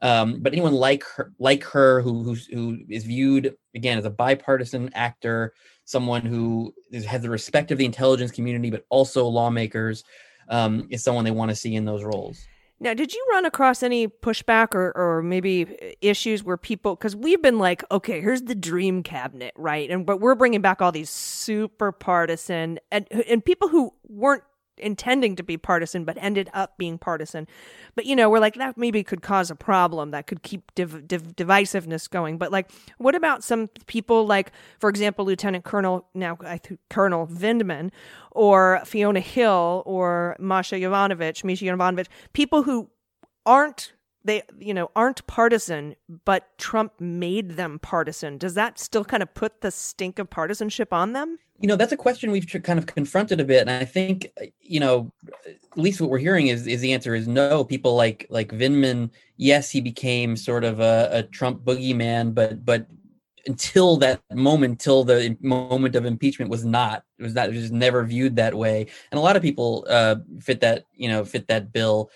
Um, but anyone like her like her who who's, who is viewed again as a bipartisan actor someone who is, has the respect of the intelligence community but also lawmakers um, is someone they want to see in those roles now, did you run across any pushback or, or maybe issues where people, because we've been like, okay, here's the dream cabinet, right? And but we're bringing back all these super partisan and and people who weren't intending to be partisan but ended up being partisan. But you know, we're like that maybe could cause a problem that could keep div- div- divisiveness going. But like, what about some people like, for example, Lieutenant Colonel now I th- Colonel Vindman or Fiona Hill or Masha Yovanovitch, Misha Yovanovitch, people who aren't they you know aren't partisan but trump made them partisan. Does that still kind of put the stink of partisanship on them? You know that's a question we've kind of confronted a bit and i think uh, you know at least what we're hearing is is the answer is no. People like like Vindman yes he became sort of a, a trump boogeyman but but until that moment till the moment of impeachment was not it was not it was never viewed that way. And a lot of people uh fit that you know fit that bill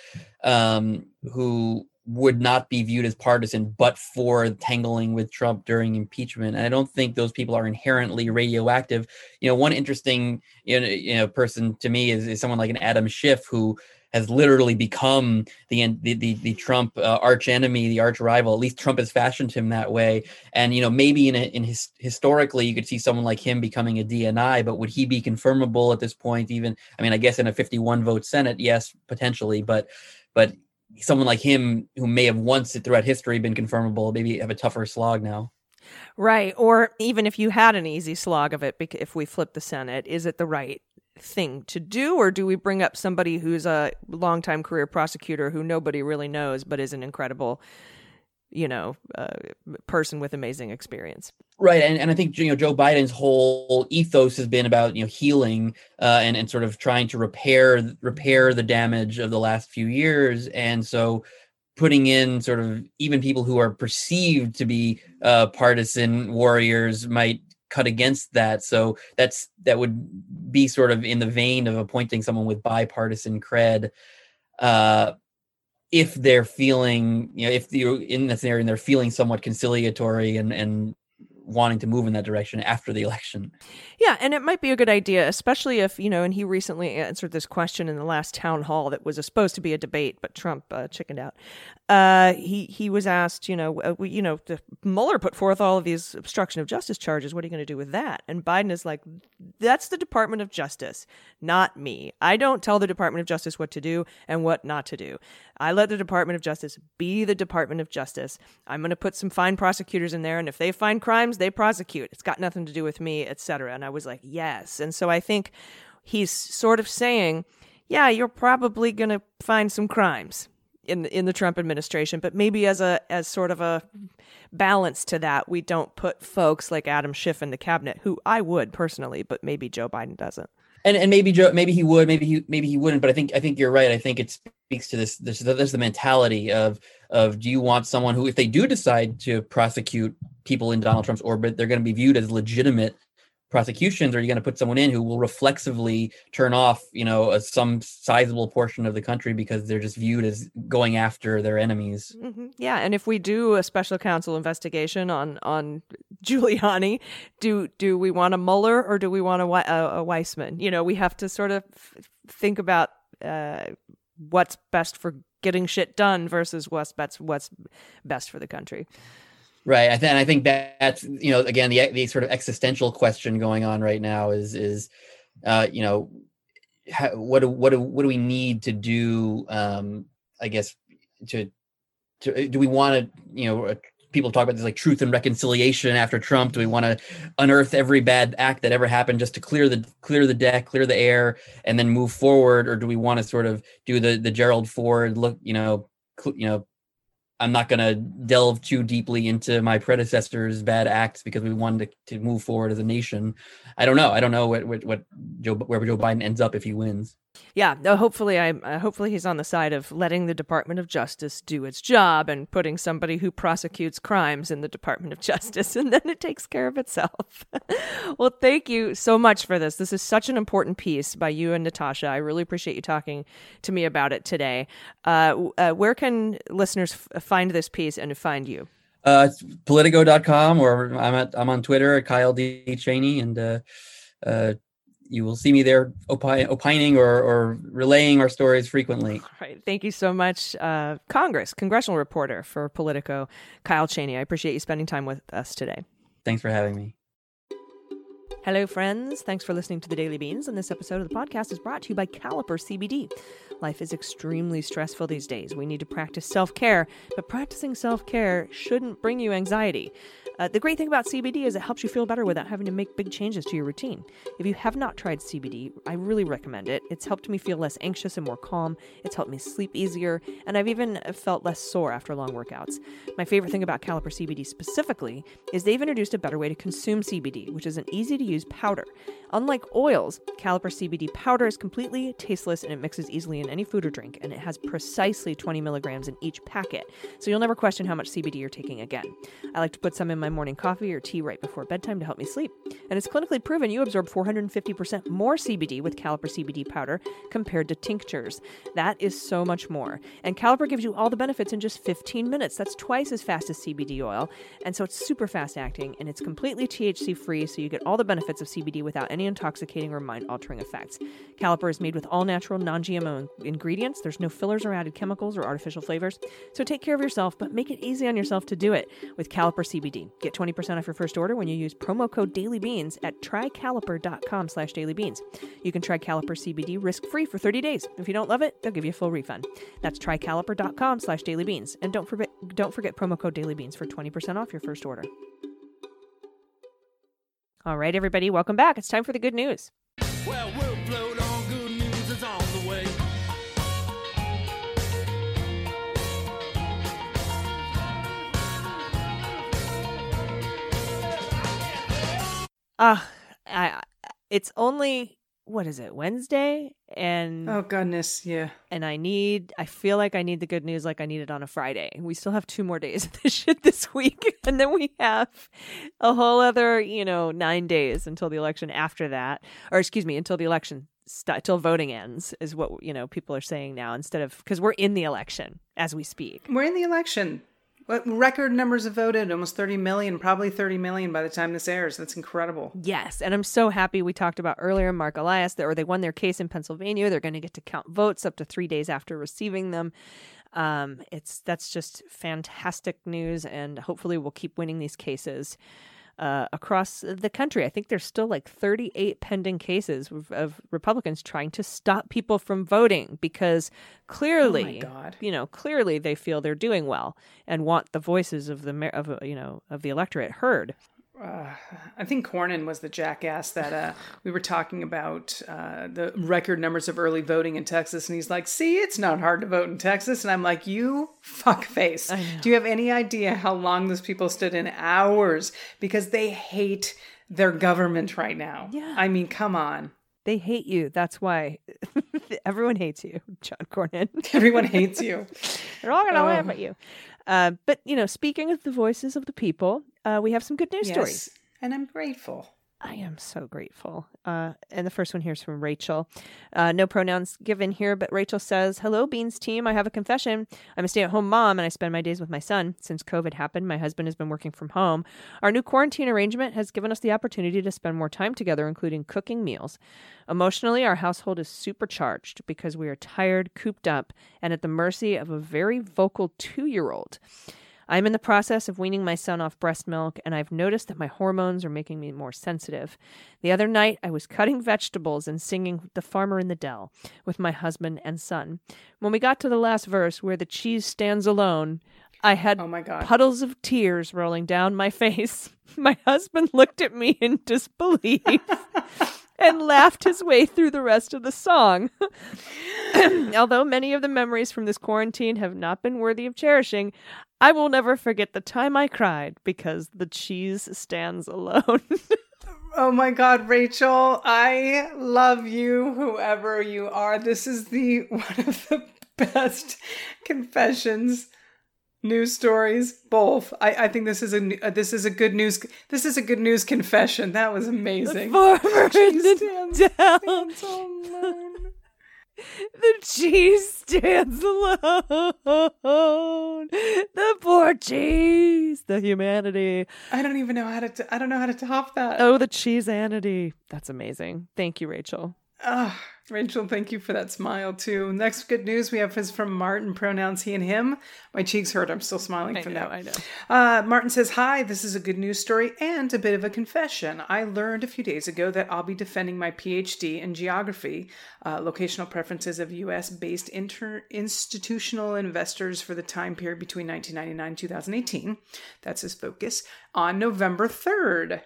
um who would not be viewed as partisan but for tangling with Trump during impeachment. And I don't think those people are inherently radioactive. You know, one interesting you know, you know person to me is, is someone like an Adam Schiff who has literally become the the the, the Trump uh, arch enemy, the arch rival. At least Trump has fashioned him that way. And you know, maybe in a, in his historically, you could see someone like him becoming a DNI, but would he be confirmable at this point? Even I mean, I guess in a 51 vote Senate, yes, potentially, but but someone like him who may have once throughout history been confirmable, maybe have a tougher slog now. Right. Or even if you had an easy slog of it, if we flip the Senate, is it the right thing to do? Or do we bring up somebody who's a longtime career prosecutor who nobody really knows, but is an incredible, you know, uh, person with amazing experience? Right, and, and I think you know Joe Biden's whole ethos has been about you know healing uh, and and sort of trying to repair repair the damage of the last few years, and so putting in sort of even people who are perceived to be uh, partisan warriors might cut against that. So that's that would be sort of in the vein of appointing someone with bipartisan cred. Uh, if they're feeling, you know, if you're in that scenario and they're feeling somewhat conciliatory and and wanting to move in that direction after the election. Yeah, and it might be a good idea, especially if, you know, and he recently answered this question in the last town hall that was supposed to be a debate, but Trump uh, chickened out. Uh, he he was asked, you know, uh, you know, Mueller put forth all of these obstruction of justice charges. What are you going to do with that? And Biden is like, that's the Department of Justice, not me. I don't tell the Department of Justice what to do and what not to do. I let the Department of Justice be the Department of Justice. I'm going to put some fine prosecutors in there, and if they find crimes, they prosecute. It's got nothing to do with me, etc. And I was like, yes. And so I think he's sort of saying, yeah, you're probably going to find some crimes in in the Trump administration, but maybe as a as sort of a balance to that, we don't put folks like Adam Schiff in the cabinet, who I would personally, but maybe Joe Biden doesn't. And and maybe Joe, maybe he would, maybe he maybe he wouldn't, but I think I think you're right. I think it speaks to this this this the mentality of of do you want someone who, if they do decide to prosecute people in Donald Trump's orbit, they're going to be viewed as legitimate prosecutions, or are you going to put someone in who will reflexively turn off, you know, a, some sizable portion of the country because they're just viewed as going after their enemies? Mm-hmm. Yeah, and if we do a special counsel investigation on on Giuliani, do do we want a Mueller or do we want a, a, a Weissmann? You know, we have to sort of think about uh, what's best for getting shit done versus what's best what's best for the country. Right. I think I think that's you know again the the sort of existential question going on right now is is uh, you know how, what do what do what do we need to do um, I guess to to do we want to you know uh, people talk about this like truth and reconciliation after Trump do we want to unearth every bad act that ever happened just to clear the clear the deck clear the air and then move forward or do we want to sort of do the the Gerald Ford look you know you know I'm not going to delve too deeply into my predecessor's bad acts because we wanted to, to move forward as a nation. I don't know. I don't know what, what, what Joe where Joe Biden ends up if he wins yeah, hopefully I uh, hopefully he's on the side of letting the Department of Justice do its job and putting somebody who prosecutes crimes in the Department of Justice and then it takes care of itself. well, thank you so much for this. This is such an important piece by you and Natasha. I really appreciate you talking to me about it today. Uh, uh, where can listeners f- find this piece and find you? Uh, politico.com or I'm at I'm on Twitter at Kyle D Cheney and uh, uh you will see me there opi- opining or, or relaying our stories frequently. All right. Thank you so much, uh, Congress, congressional reporter for Politico, Kyle Cheney. I appreciate you spending time with us today. Thanks for having me. Hello, friends. Thanks for listening to the Daily Beans. And this episode of the podcast is brought to you by Caliper CBD. Life is extremely stressful these days. We need to practice self care, but practicing self care shouldn't bring you anxiety. Uh, the great thing about CBD is it helps you feel better without having to make big changes to your routine. If you have not tried CBD, I really recommend it. It's helped me feel less anxious and more calm. It's helped me sleep easier, and I've even felt less sore after long workouts. My favorite thing about Caliper CBD specifically is they've introduced a better way to consume CBD, which is an easy to use powder. Unlike oils, Caliper CBD powder is completely tasteless and it mixes easily in any food or drink, and it has precisely 20 milligrams in each packet, so you'll never question how much CBD you're taking again. I like to put some in my morning coffee or tea right before bedtime to help me sleep. And it's clinically proven you absorb 450% more CBD with Caliper CBD powder compared to tinctures. That is so much more. And Caliper gives you all the benefits in just 15 minutes. That's twice as fast as CBD oil. And so it's super fast acting and it's completely THC free, so you get all the benefits of CBD without any intoxicating or mind altering effects. Caliper is made with all natural, non GMO ingredients. There's no fillers or added chemicals or artificial flavors. So take care of yourself, but make it easy on yourself to do it with Caliper CBD. Get 20% off your first order when you use promo code dailybeans at trycaliper.com slash dailybeans. You can try Caliper CBD risk-free for 30 days. If you don't love it, they'll give you a full refund. That's trycaliper.com slash dailybeans. And don't forget, don't forget promo code dailybeans for 20% off your first order. All right, everybody, welcome back. It's time for the good news. Well, Uh, I, it's only, what is it, Wednesday? And Oh goodness, yeah. and I need I feel like I need the good news like I need it on a Friday. We still have two more days of this shit this week and then we have a whole other, you know, 9 days until the election after that or excuse me, until the election st- till voting ends is what you know people are saying now instead of cuz we're in the election as we speak. We're in the election. What record numbers have voted? Almost 30 million, probably 30 million by the time this airs. That's incredible. Yes, and I'm so happy we talked about earlier Mark Elias that or they won their case in Pennsylvania. They're going to get to count votes up to 3 days after receiving them. Um, it's that's just fantastic news, and hopefully we'll keep winning these cases uh, across the country. I think there's still like 38 pending cases of, of Republicans trying to stop people from voting because clearly, God. you know, clearly they feel they're doing well and want the voices of the of uh, you know of the electorate heard. Uh, I think Cornyn was the jackass that uh, we were talking about uh, the record numbers of early voting in Texas, and he's like, "See, it's not hard to vote in Texas," and I'm like, "You fuck face! Do you have any idea how long those people stood in hours because they hate their government right now? Yeah. I mean, come on, They hate you. That's why everyone hates you, John Cornyn. everyone hates you." They're all going to Oh. laugh at you. Uh, but you know, speaking of the voices of the people, uh, we have some good news stories. Yes, and I'm grateful. I am so grateful. Uh, and the first one here is from Rachel. Uh, no pronouns given here, but Rachel says, Hello, Beans team. I have a confession. I'm a stay at home mom and I spend my days with my son. Since COVID happened, my husband has been working from home. Our new quarantine arrangement has given us the opportunity to spend more time together, including cooking meals. Emotionally, our household is supercharged because we are tired, cooped up, and at the mercy of a very vocal two year old. I'm in the process of weaning my son off breast milk, and I've noticed that my hormones are making me more sensitive. The other night, I was cutting vegetables and singing The Farmer in the Dell with my husband and son. When we got to the last verse, where the cheese stands alone, I had Oh my God. puddles of tears rolling down my face. My husband looked at me in disbelief and laughed his way through the rest of the song. Although many of the memories from this quarantine have not been worthy of cherishing, I will never forget the time I cried because the cheese stands alone. Oh my God, Rachel, I love you, whoever you are. This is the one of the best confessions, news stories, both. I, I think this is a uh, this is a good news. This is a good news confession. That was amazing. Farmer in Cheese the stands- stands alone. The cheese stands alone. The poor cheese. The humanity. I don't even know how to. T- I don't know how to top that. Oh, the cheeseanity. That's amazing. Thank you, Rachel. Ah, Rachel, thank you for that smile too. Next good news we have is from Martin, pronouns he and him. My cheeks hurt. I'm still smiling I from know, that. I know. Uh, Martin says, Hi, this is a good news story and a bit of a confession. I learned a few days ago that I'll be defending my PhD in geography, uh, locational preferences of US based inter- institutional investors for the time period between 1999 and 2018. That's his focus, on November 3rd.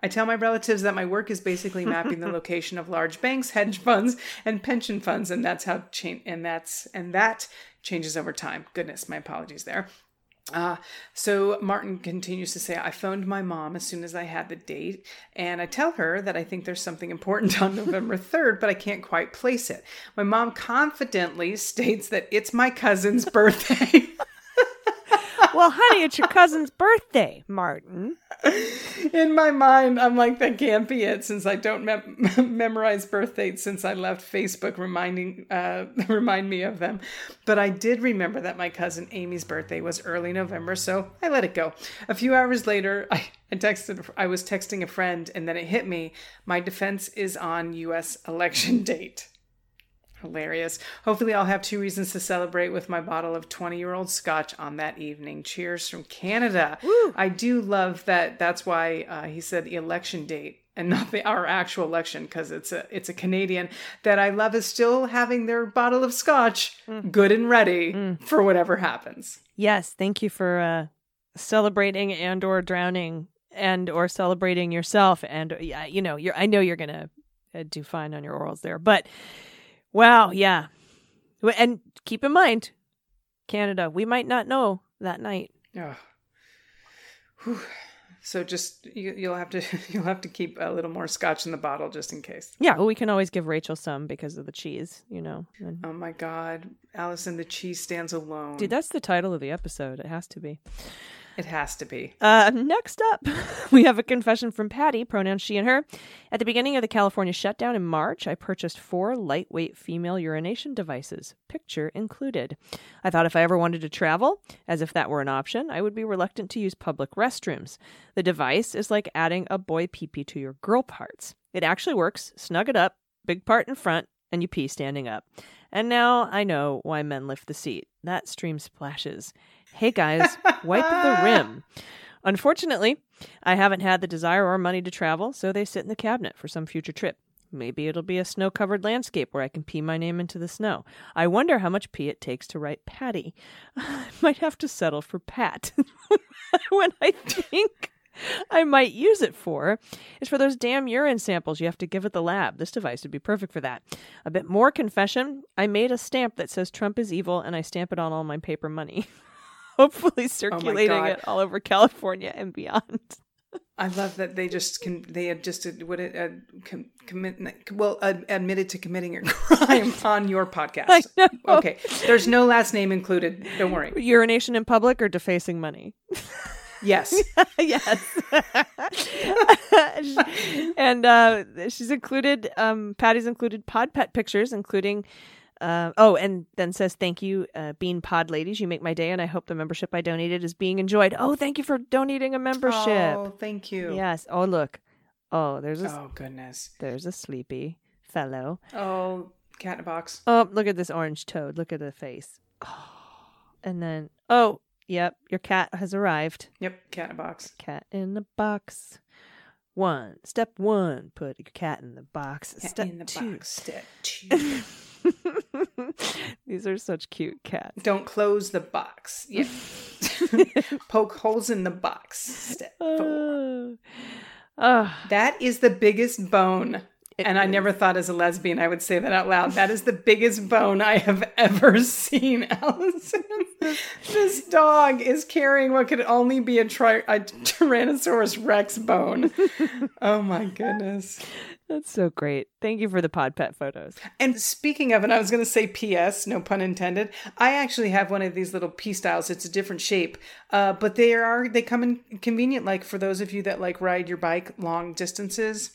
I tell my relatives that my work is basically mapping the location of large banks, hedge funds, and pension funds, and that's how change and that's and that changes over time. Goodness, my apologies there. Uh, so Martin continues to say, I phoned my mom as soon as I had the date, and I tell her that I think there's something important on November 3rd, but I can't quite place it. My mom confidently states that it's my cousin's birthday. well, honey, it's your cousin's birthday, Martin. In my mind, I'm like, that can't be it since I don't mem- memorize birth dates since I left Facebook reminding uh, remind me of them. But I did remember that my cousin Amy's birthday was early November, so I let it go. A few hours later, I, I texted I was texting a friend and then it hit me. My defense is on US election date. Hilarious. Hopefully, I'll have two reasons to celebrate with my bottle of 20 year old scotch on that evening. Cheers from Canada. I do love that. That's why uh, he said the election date and not the, our actual election because it's a it's a Canadian that I love is still having their bottle of scotch good and ready for whatever happens. Yes, thank you for uh, celebrating and or drowning and or celebrating yourself and yeah, you know, you're I know you're going to uh, do fine on your orals there. But wow, yeah. And keep in mind Canada, we might not know that night. Ugh. Whew. So just you, you'll have to you'll have to keep a little more scotch in the bottle just in case. Yeah, well, we can always give Rachel some because of the cheese, you know. And- Oh my God, Allison, the cheese stands alone. Dude, that's the title of the episode. It has to be. It has to be. Uh, next up, we have a confession from Patty, pronouns she and her. At the beginning of the California shutdown in March, I purchased four lightweight female urination devices, picture included. I thought if I ever wanted to travel, as if that were an option, I would be reluctant to use public restrooms. The device is like adding a boy pee pee to your girl parts. It actually works. Snug it up, big part in front, and you pee standing up. And now I know why men lift the seat. That stream splashes. Hey guys, wipe the rim. Unfortunately, I haven't had the desire or money to travel, so they sit in the cabinet for some future trip. Maybe it'll be a snow covered landscape where I can pee my name into the snow. I wonder how much pee it takes to write Patty. I might have to settle for Pat. when I think I might use it for is for those damn urine samples you have to give at the lab. This device would be perfect for that. A bit more confession I made a stamp that says Trump is evil and I stamp it on all my paper money. Hopefully circulating God. it all over California and beyond. I love that they just can. They had just what it uh, com, commit. Well, uh, admitted to committing a crime on your podcast. Okay, there's no last name included. Don't worry. Urination in public or defacing money? Yes. yes. and uh, she's included, um, Patty's included pod pet pictures, including, uh, oh, and then says, thank you, uh, Bean Pod ladies. You make my day, and I hope the membership I donated is being enjoyed. Oh, thank you for donating a membership. Oh, thank you. Yes. Oh, look. Oh, there's a, Oh goodness. there's a sleepy fellow. Oh, cat in a box. Oh, look at this orange toad. Look at the face. Oh. And then, oh, yep, your cat has arrived. Yep, cat in a box. Cat in the box. One. Step one, put your cat in the box. Cat Step in the two. box. Step two. These are such cute cats. Don't close the box. Yeah. Poke holes in the box. Step four. Oh. Oh, That is the biggest bone. It and I never thought as a lesbian I would say that out loud. That is the biggest bone I have ever seen, Allison. this dog is carrying what could only be a, tri- a Tyrannosaurus Rex bone. Oh my goodness. that's so great. Thank you for the pod pet photos. And speaking of, and I was going to say PS, no pun intended. I actually have one of these little P styles. It's a different shape, uh, but they are they come in convenient. Like for those of you that like ride your bike long distances,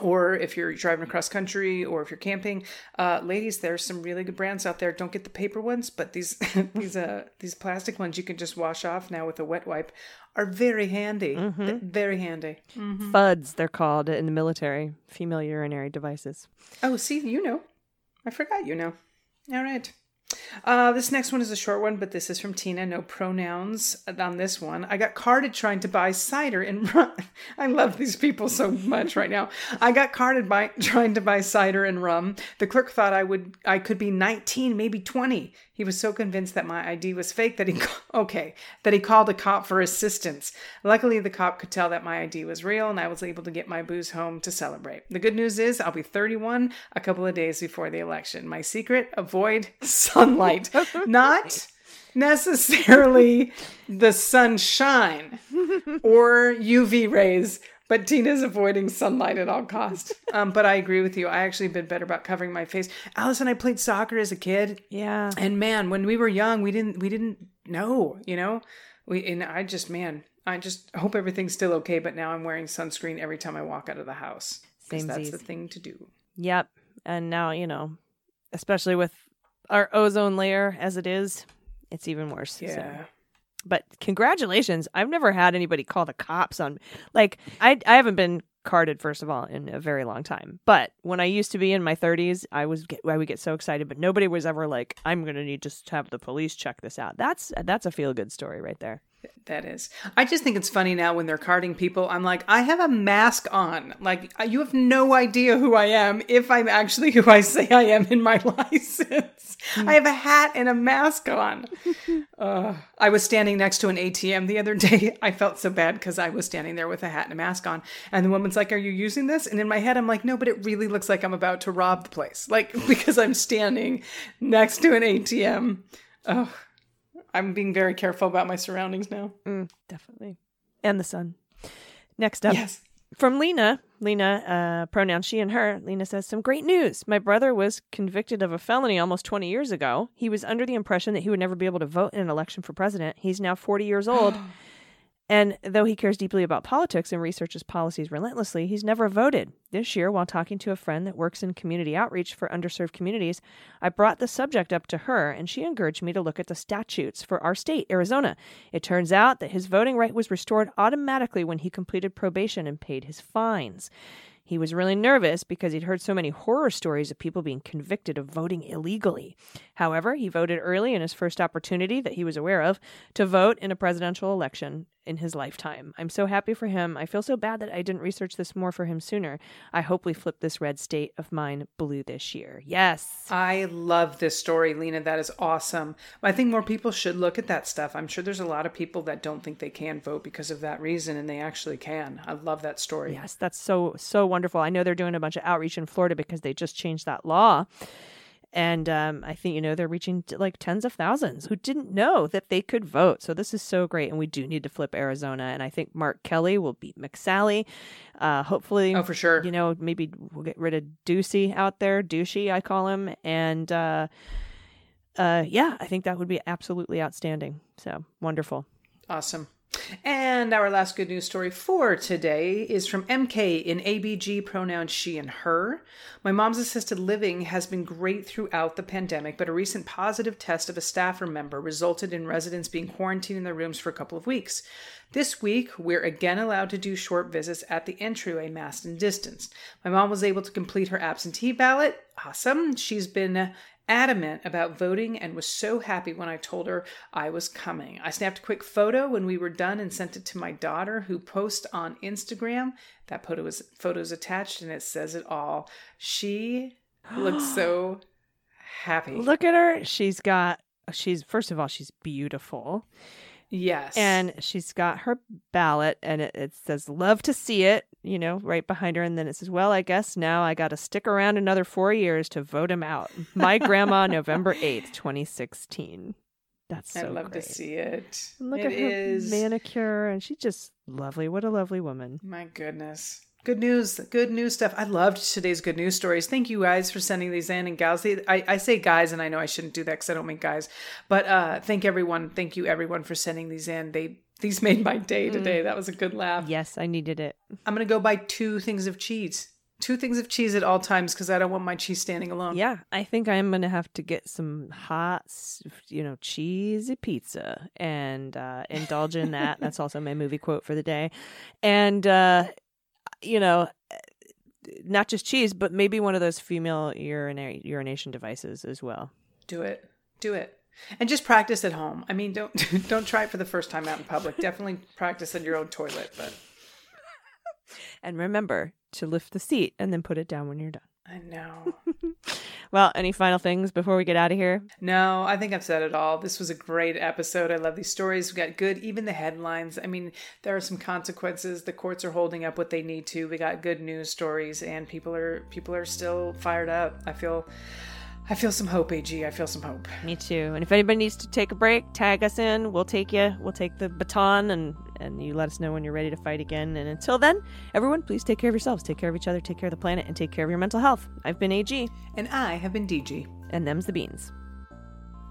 or if you're driving across country, or if you're camping, uh, ladies, there's some really good brands out there. Don't get the paper ones, but these these uh these plastic ones you can just wash off now with a wet wipe are very handy. Th- Very handy. FUDs, they're called in the military, female urinary devices. Oh, see, you know. I forgot you know. All right. Uh, this next one is a short one, but this is from Tina. No pronouns on this one. I got carded trying to buy cider and rum. I love these people so much right now. I got carded by trying to buy cider and rum. The clerk thought I would, I could be 19, maybe 20. He was so convinced that my ID was fake that he, okay, that he called a cop for assistance. Luckily, the cop could tell that my ID was real, and I was able to get my booze home to celebrate. The good news is I'll be 31 a couple of days before the election. My secret: avoid sunlight, not necessarily the sunshine or UV rays. But Tina's avoiding sunlight at all costs. Um, but I agree with you. I actually been better about covering my face. Allison, I played soccer as a kid. Yeah. And man, when we were young, we didn't we didn't know, you know. We and I just man, I just hope everything's still okay. But now I'm wearing sunscreen every time I walk out of the house. Samesies. That's the thing to do. Yep. And now, you know, especially with our ozone layer as it is, it's even worse. So- Yeah. But congratulations. I've never had anybody call the cops on like I I haven't been carded first of all in a very long time. But when I used to be in my 30s, I was get, I would get so excited, but nobody was ever like I'm going to need to have the police check this out. That's that's a feel good story right there. That is. I just think it's funny now when they're carding people. I'm like, I have a mask on. Like, you have no idea who I am if I'm actually who I say I am in my license. I have a hat and a mask on. uh, I was standing next to an ATM the other day. I felt so bad because I was standing there with a hat and a mask on. And the woman's like, Are you using this? And in my head, I'm like, No, but it really looks like I'm about to rob the place. Like, because I'm standing next to an ATM. Oh, I'm being very careful about my surroundings now. Mm, definitely. And the sun. Next up. Yes. From Lena, Lena, uh, pronoun she and her, Lena says, Some great news. My brother was convicted of a felony almost 20 years ago. He was under the impression that he would never be able to vote in an election for president. He's now 40 years old. And though he cares deeply about politics and researches policies relentlessly, he's never voted. This year, while talking to a friend that works in community outreach for underserved communities, I brought the subject up to her, and she encouraged me to look at the statutes for our state, Arizona. It turns out that his voting right was restored automatically when he completed probation and paid his fines. He was really nervous because he'd heard so many horror stories of people being convicted of voting illegally. However, he voted early in his first opportunity that he was aware of to vote in a presidential election in his lifetime. I'm so happy for him. I feel so bad that I didn't research this more for him sooner. I hope we flip this red state of mine blue this year. Yes. I love this story, Lena. That is awesome. I think more people should look at that stuff. I'm sure there's a lot of people that don't think they can vote because of that reason, and they actually can. I love that story. Yes, that's so so wonderful. I know they're doing a bunch of outreach in Florida because they just changed that law. And um, I think, you know, they're reaching like tens of thousands who didn't know that they could vote. So this is so great. And we do need to flip Arizona. And I think Mark Kelly will beat McSally. Uh, hopefully, Oh, for sure. you know, maybe we'll get rid of Ducey out there. Douchey, I call him. And uh, uh, yeah, I think that would be absolutely outstanding. So wonderful. Awesome. And our last good news story for today is from MK in ABG pronouns she and her. My mom's assisted living has been great throughout the pandemic, but a recent positive test of a staffer member resulted in residents being quarantined in their rooms for a couple of weeks. This week, we're again allowed to do short visits at the entryway, masked and distanced. My mom was able to complete her absentee ballot. Awesome. She's been adamant about voting and was so happy when I told her I was coming. I snapped a quick photo when we were done and sent it to my daughter who posts on Instagram. That photo is photos attached and it says it all. She looks so happy. Look at her. She's got, she's, first of all, she's beautiful. Yes. and she's got her ballot and it, it says love to see it you know right behind her and then it says well i guess now i got to stick around another four years to vote him out my grandma november 8th 2016 that's so I'd love great. to see it. And look It at her is- manicure and she's just lovely what a lovely woman My goodness. Good news. Good news stuff. I loved today's good news stories. Thank you guys for sending these in. And gals, I, I say guys, and I know I shouldn't do that because I don't mean guys. But uh, thank everyone. Thank you everyone for sending these in. They these made my day today. That was a good laugh. yes i needed it I'm gonna go buy two things of cheese. Two things of cheese at all times because I don't want my cheese standing alone. yeah i think i'm gonna have to get some hot you know cheesy pizza and uh indulge in that that's also my movie quote for the day and uh you know not just cheese but maybe one of those female urina- urination devices as well Do it. Do it. And just practice at home. I mean, don't don't try it for the first time out in public. Definitely practice in your own toilet. But and remember to lift the seat and then put it down when you're done I know. well any final things before we get out of here No, I think I've said it all. This was a great episode. I love these stories. We got good, even the headlines. I mean, there are some consequences. The courts are holding up what they need to. We got good news stories, and people are people are still fired up. I feel, I feel some hope. Ag, I feel some hope. Me too. And if anybody needs to take a break, tag us in. We'll take you. We'll take the baton and and you let us know when you're ready to fight again. And until then, everyone, please take care of yourselves, take care of each other, take care of the planet, and take care of your mental health. I've been AG, And I have been DG. and them's the beans.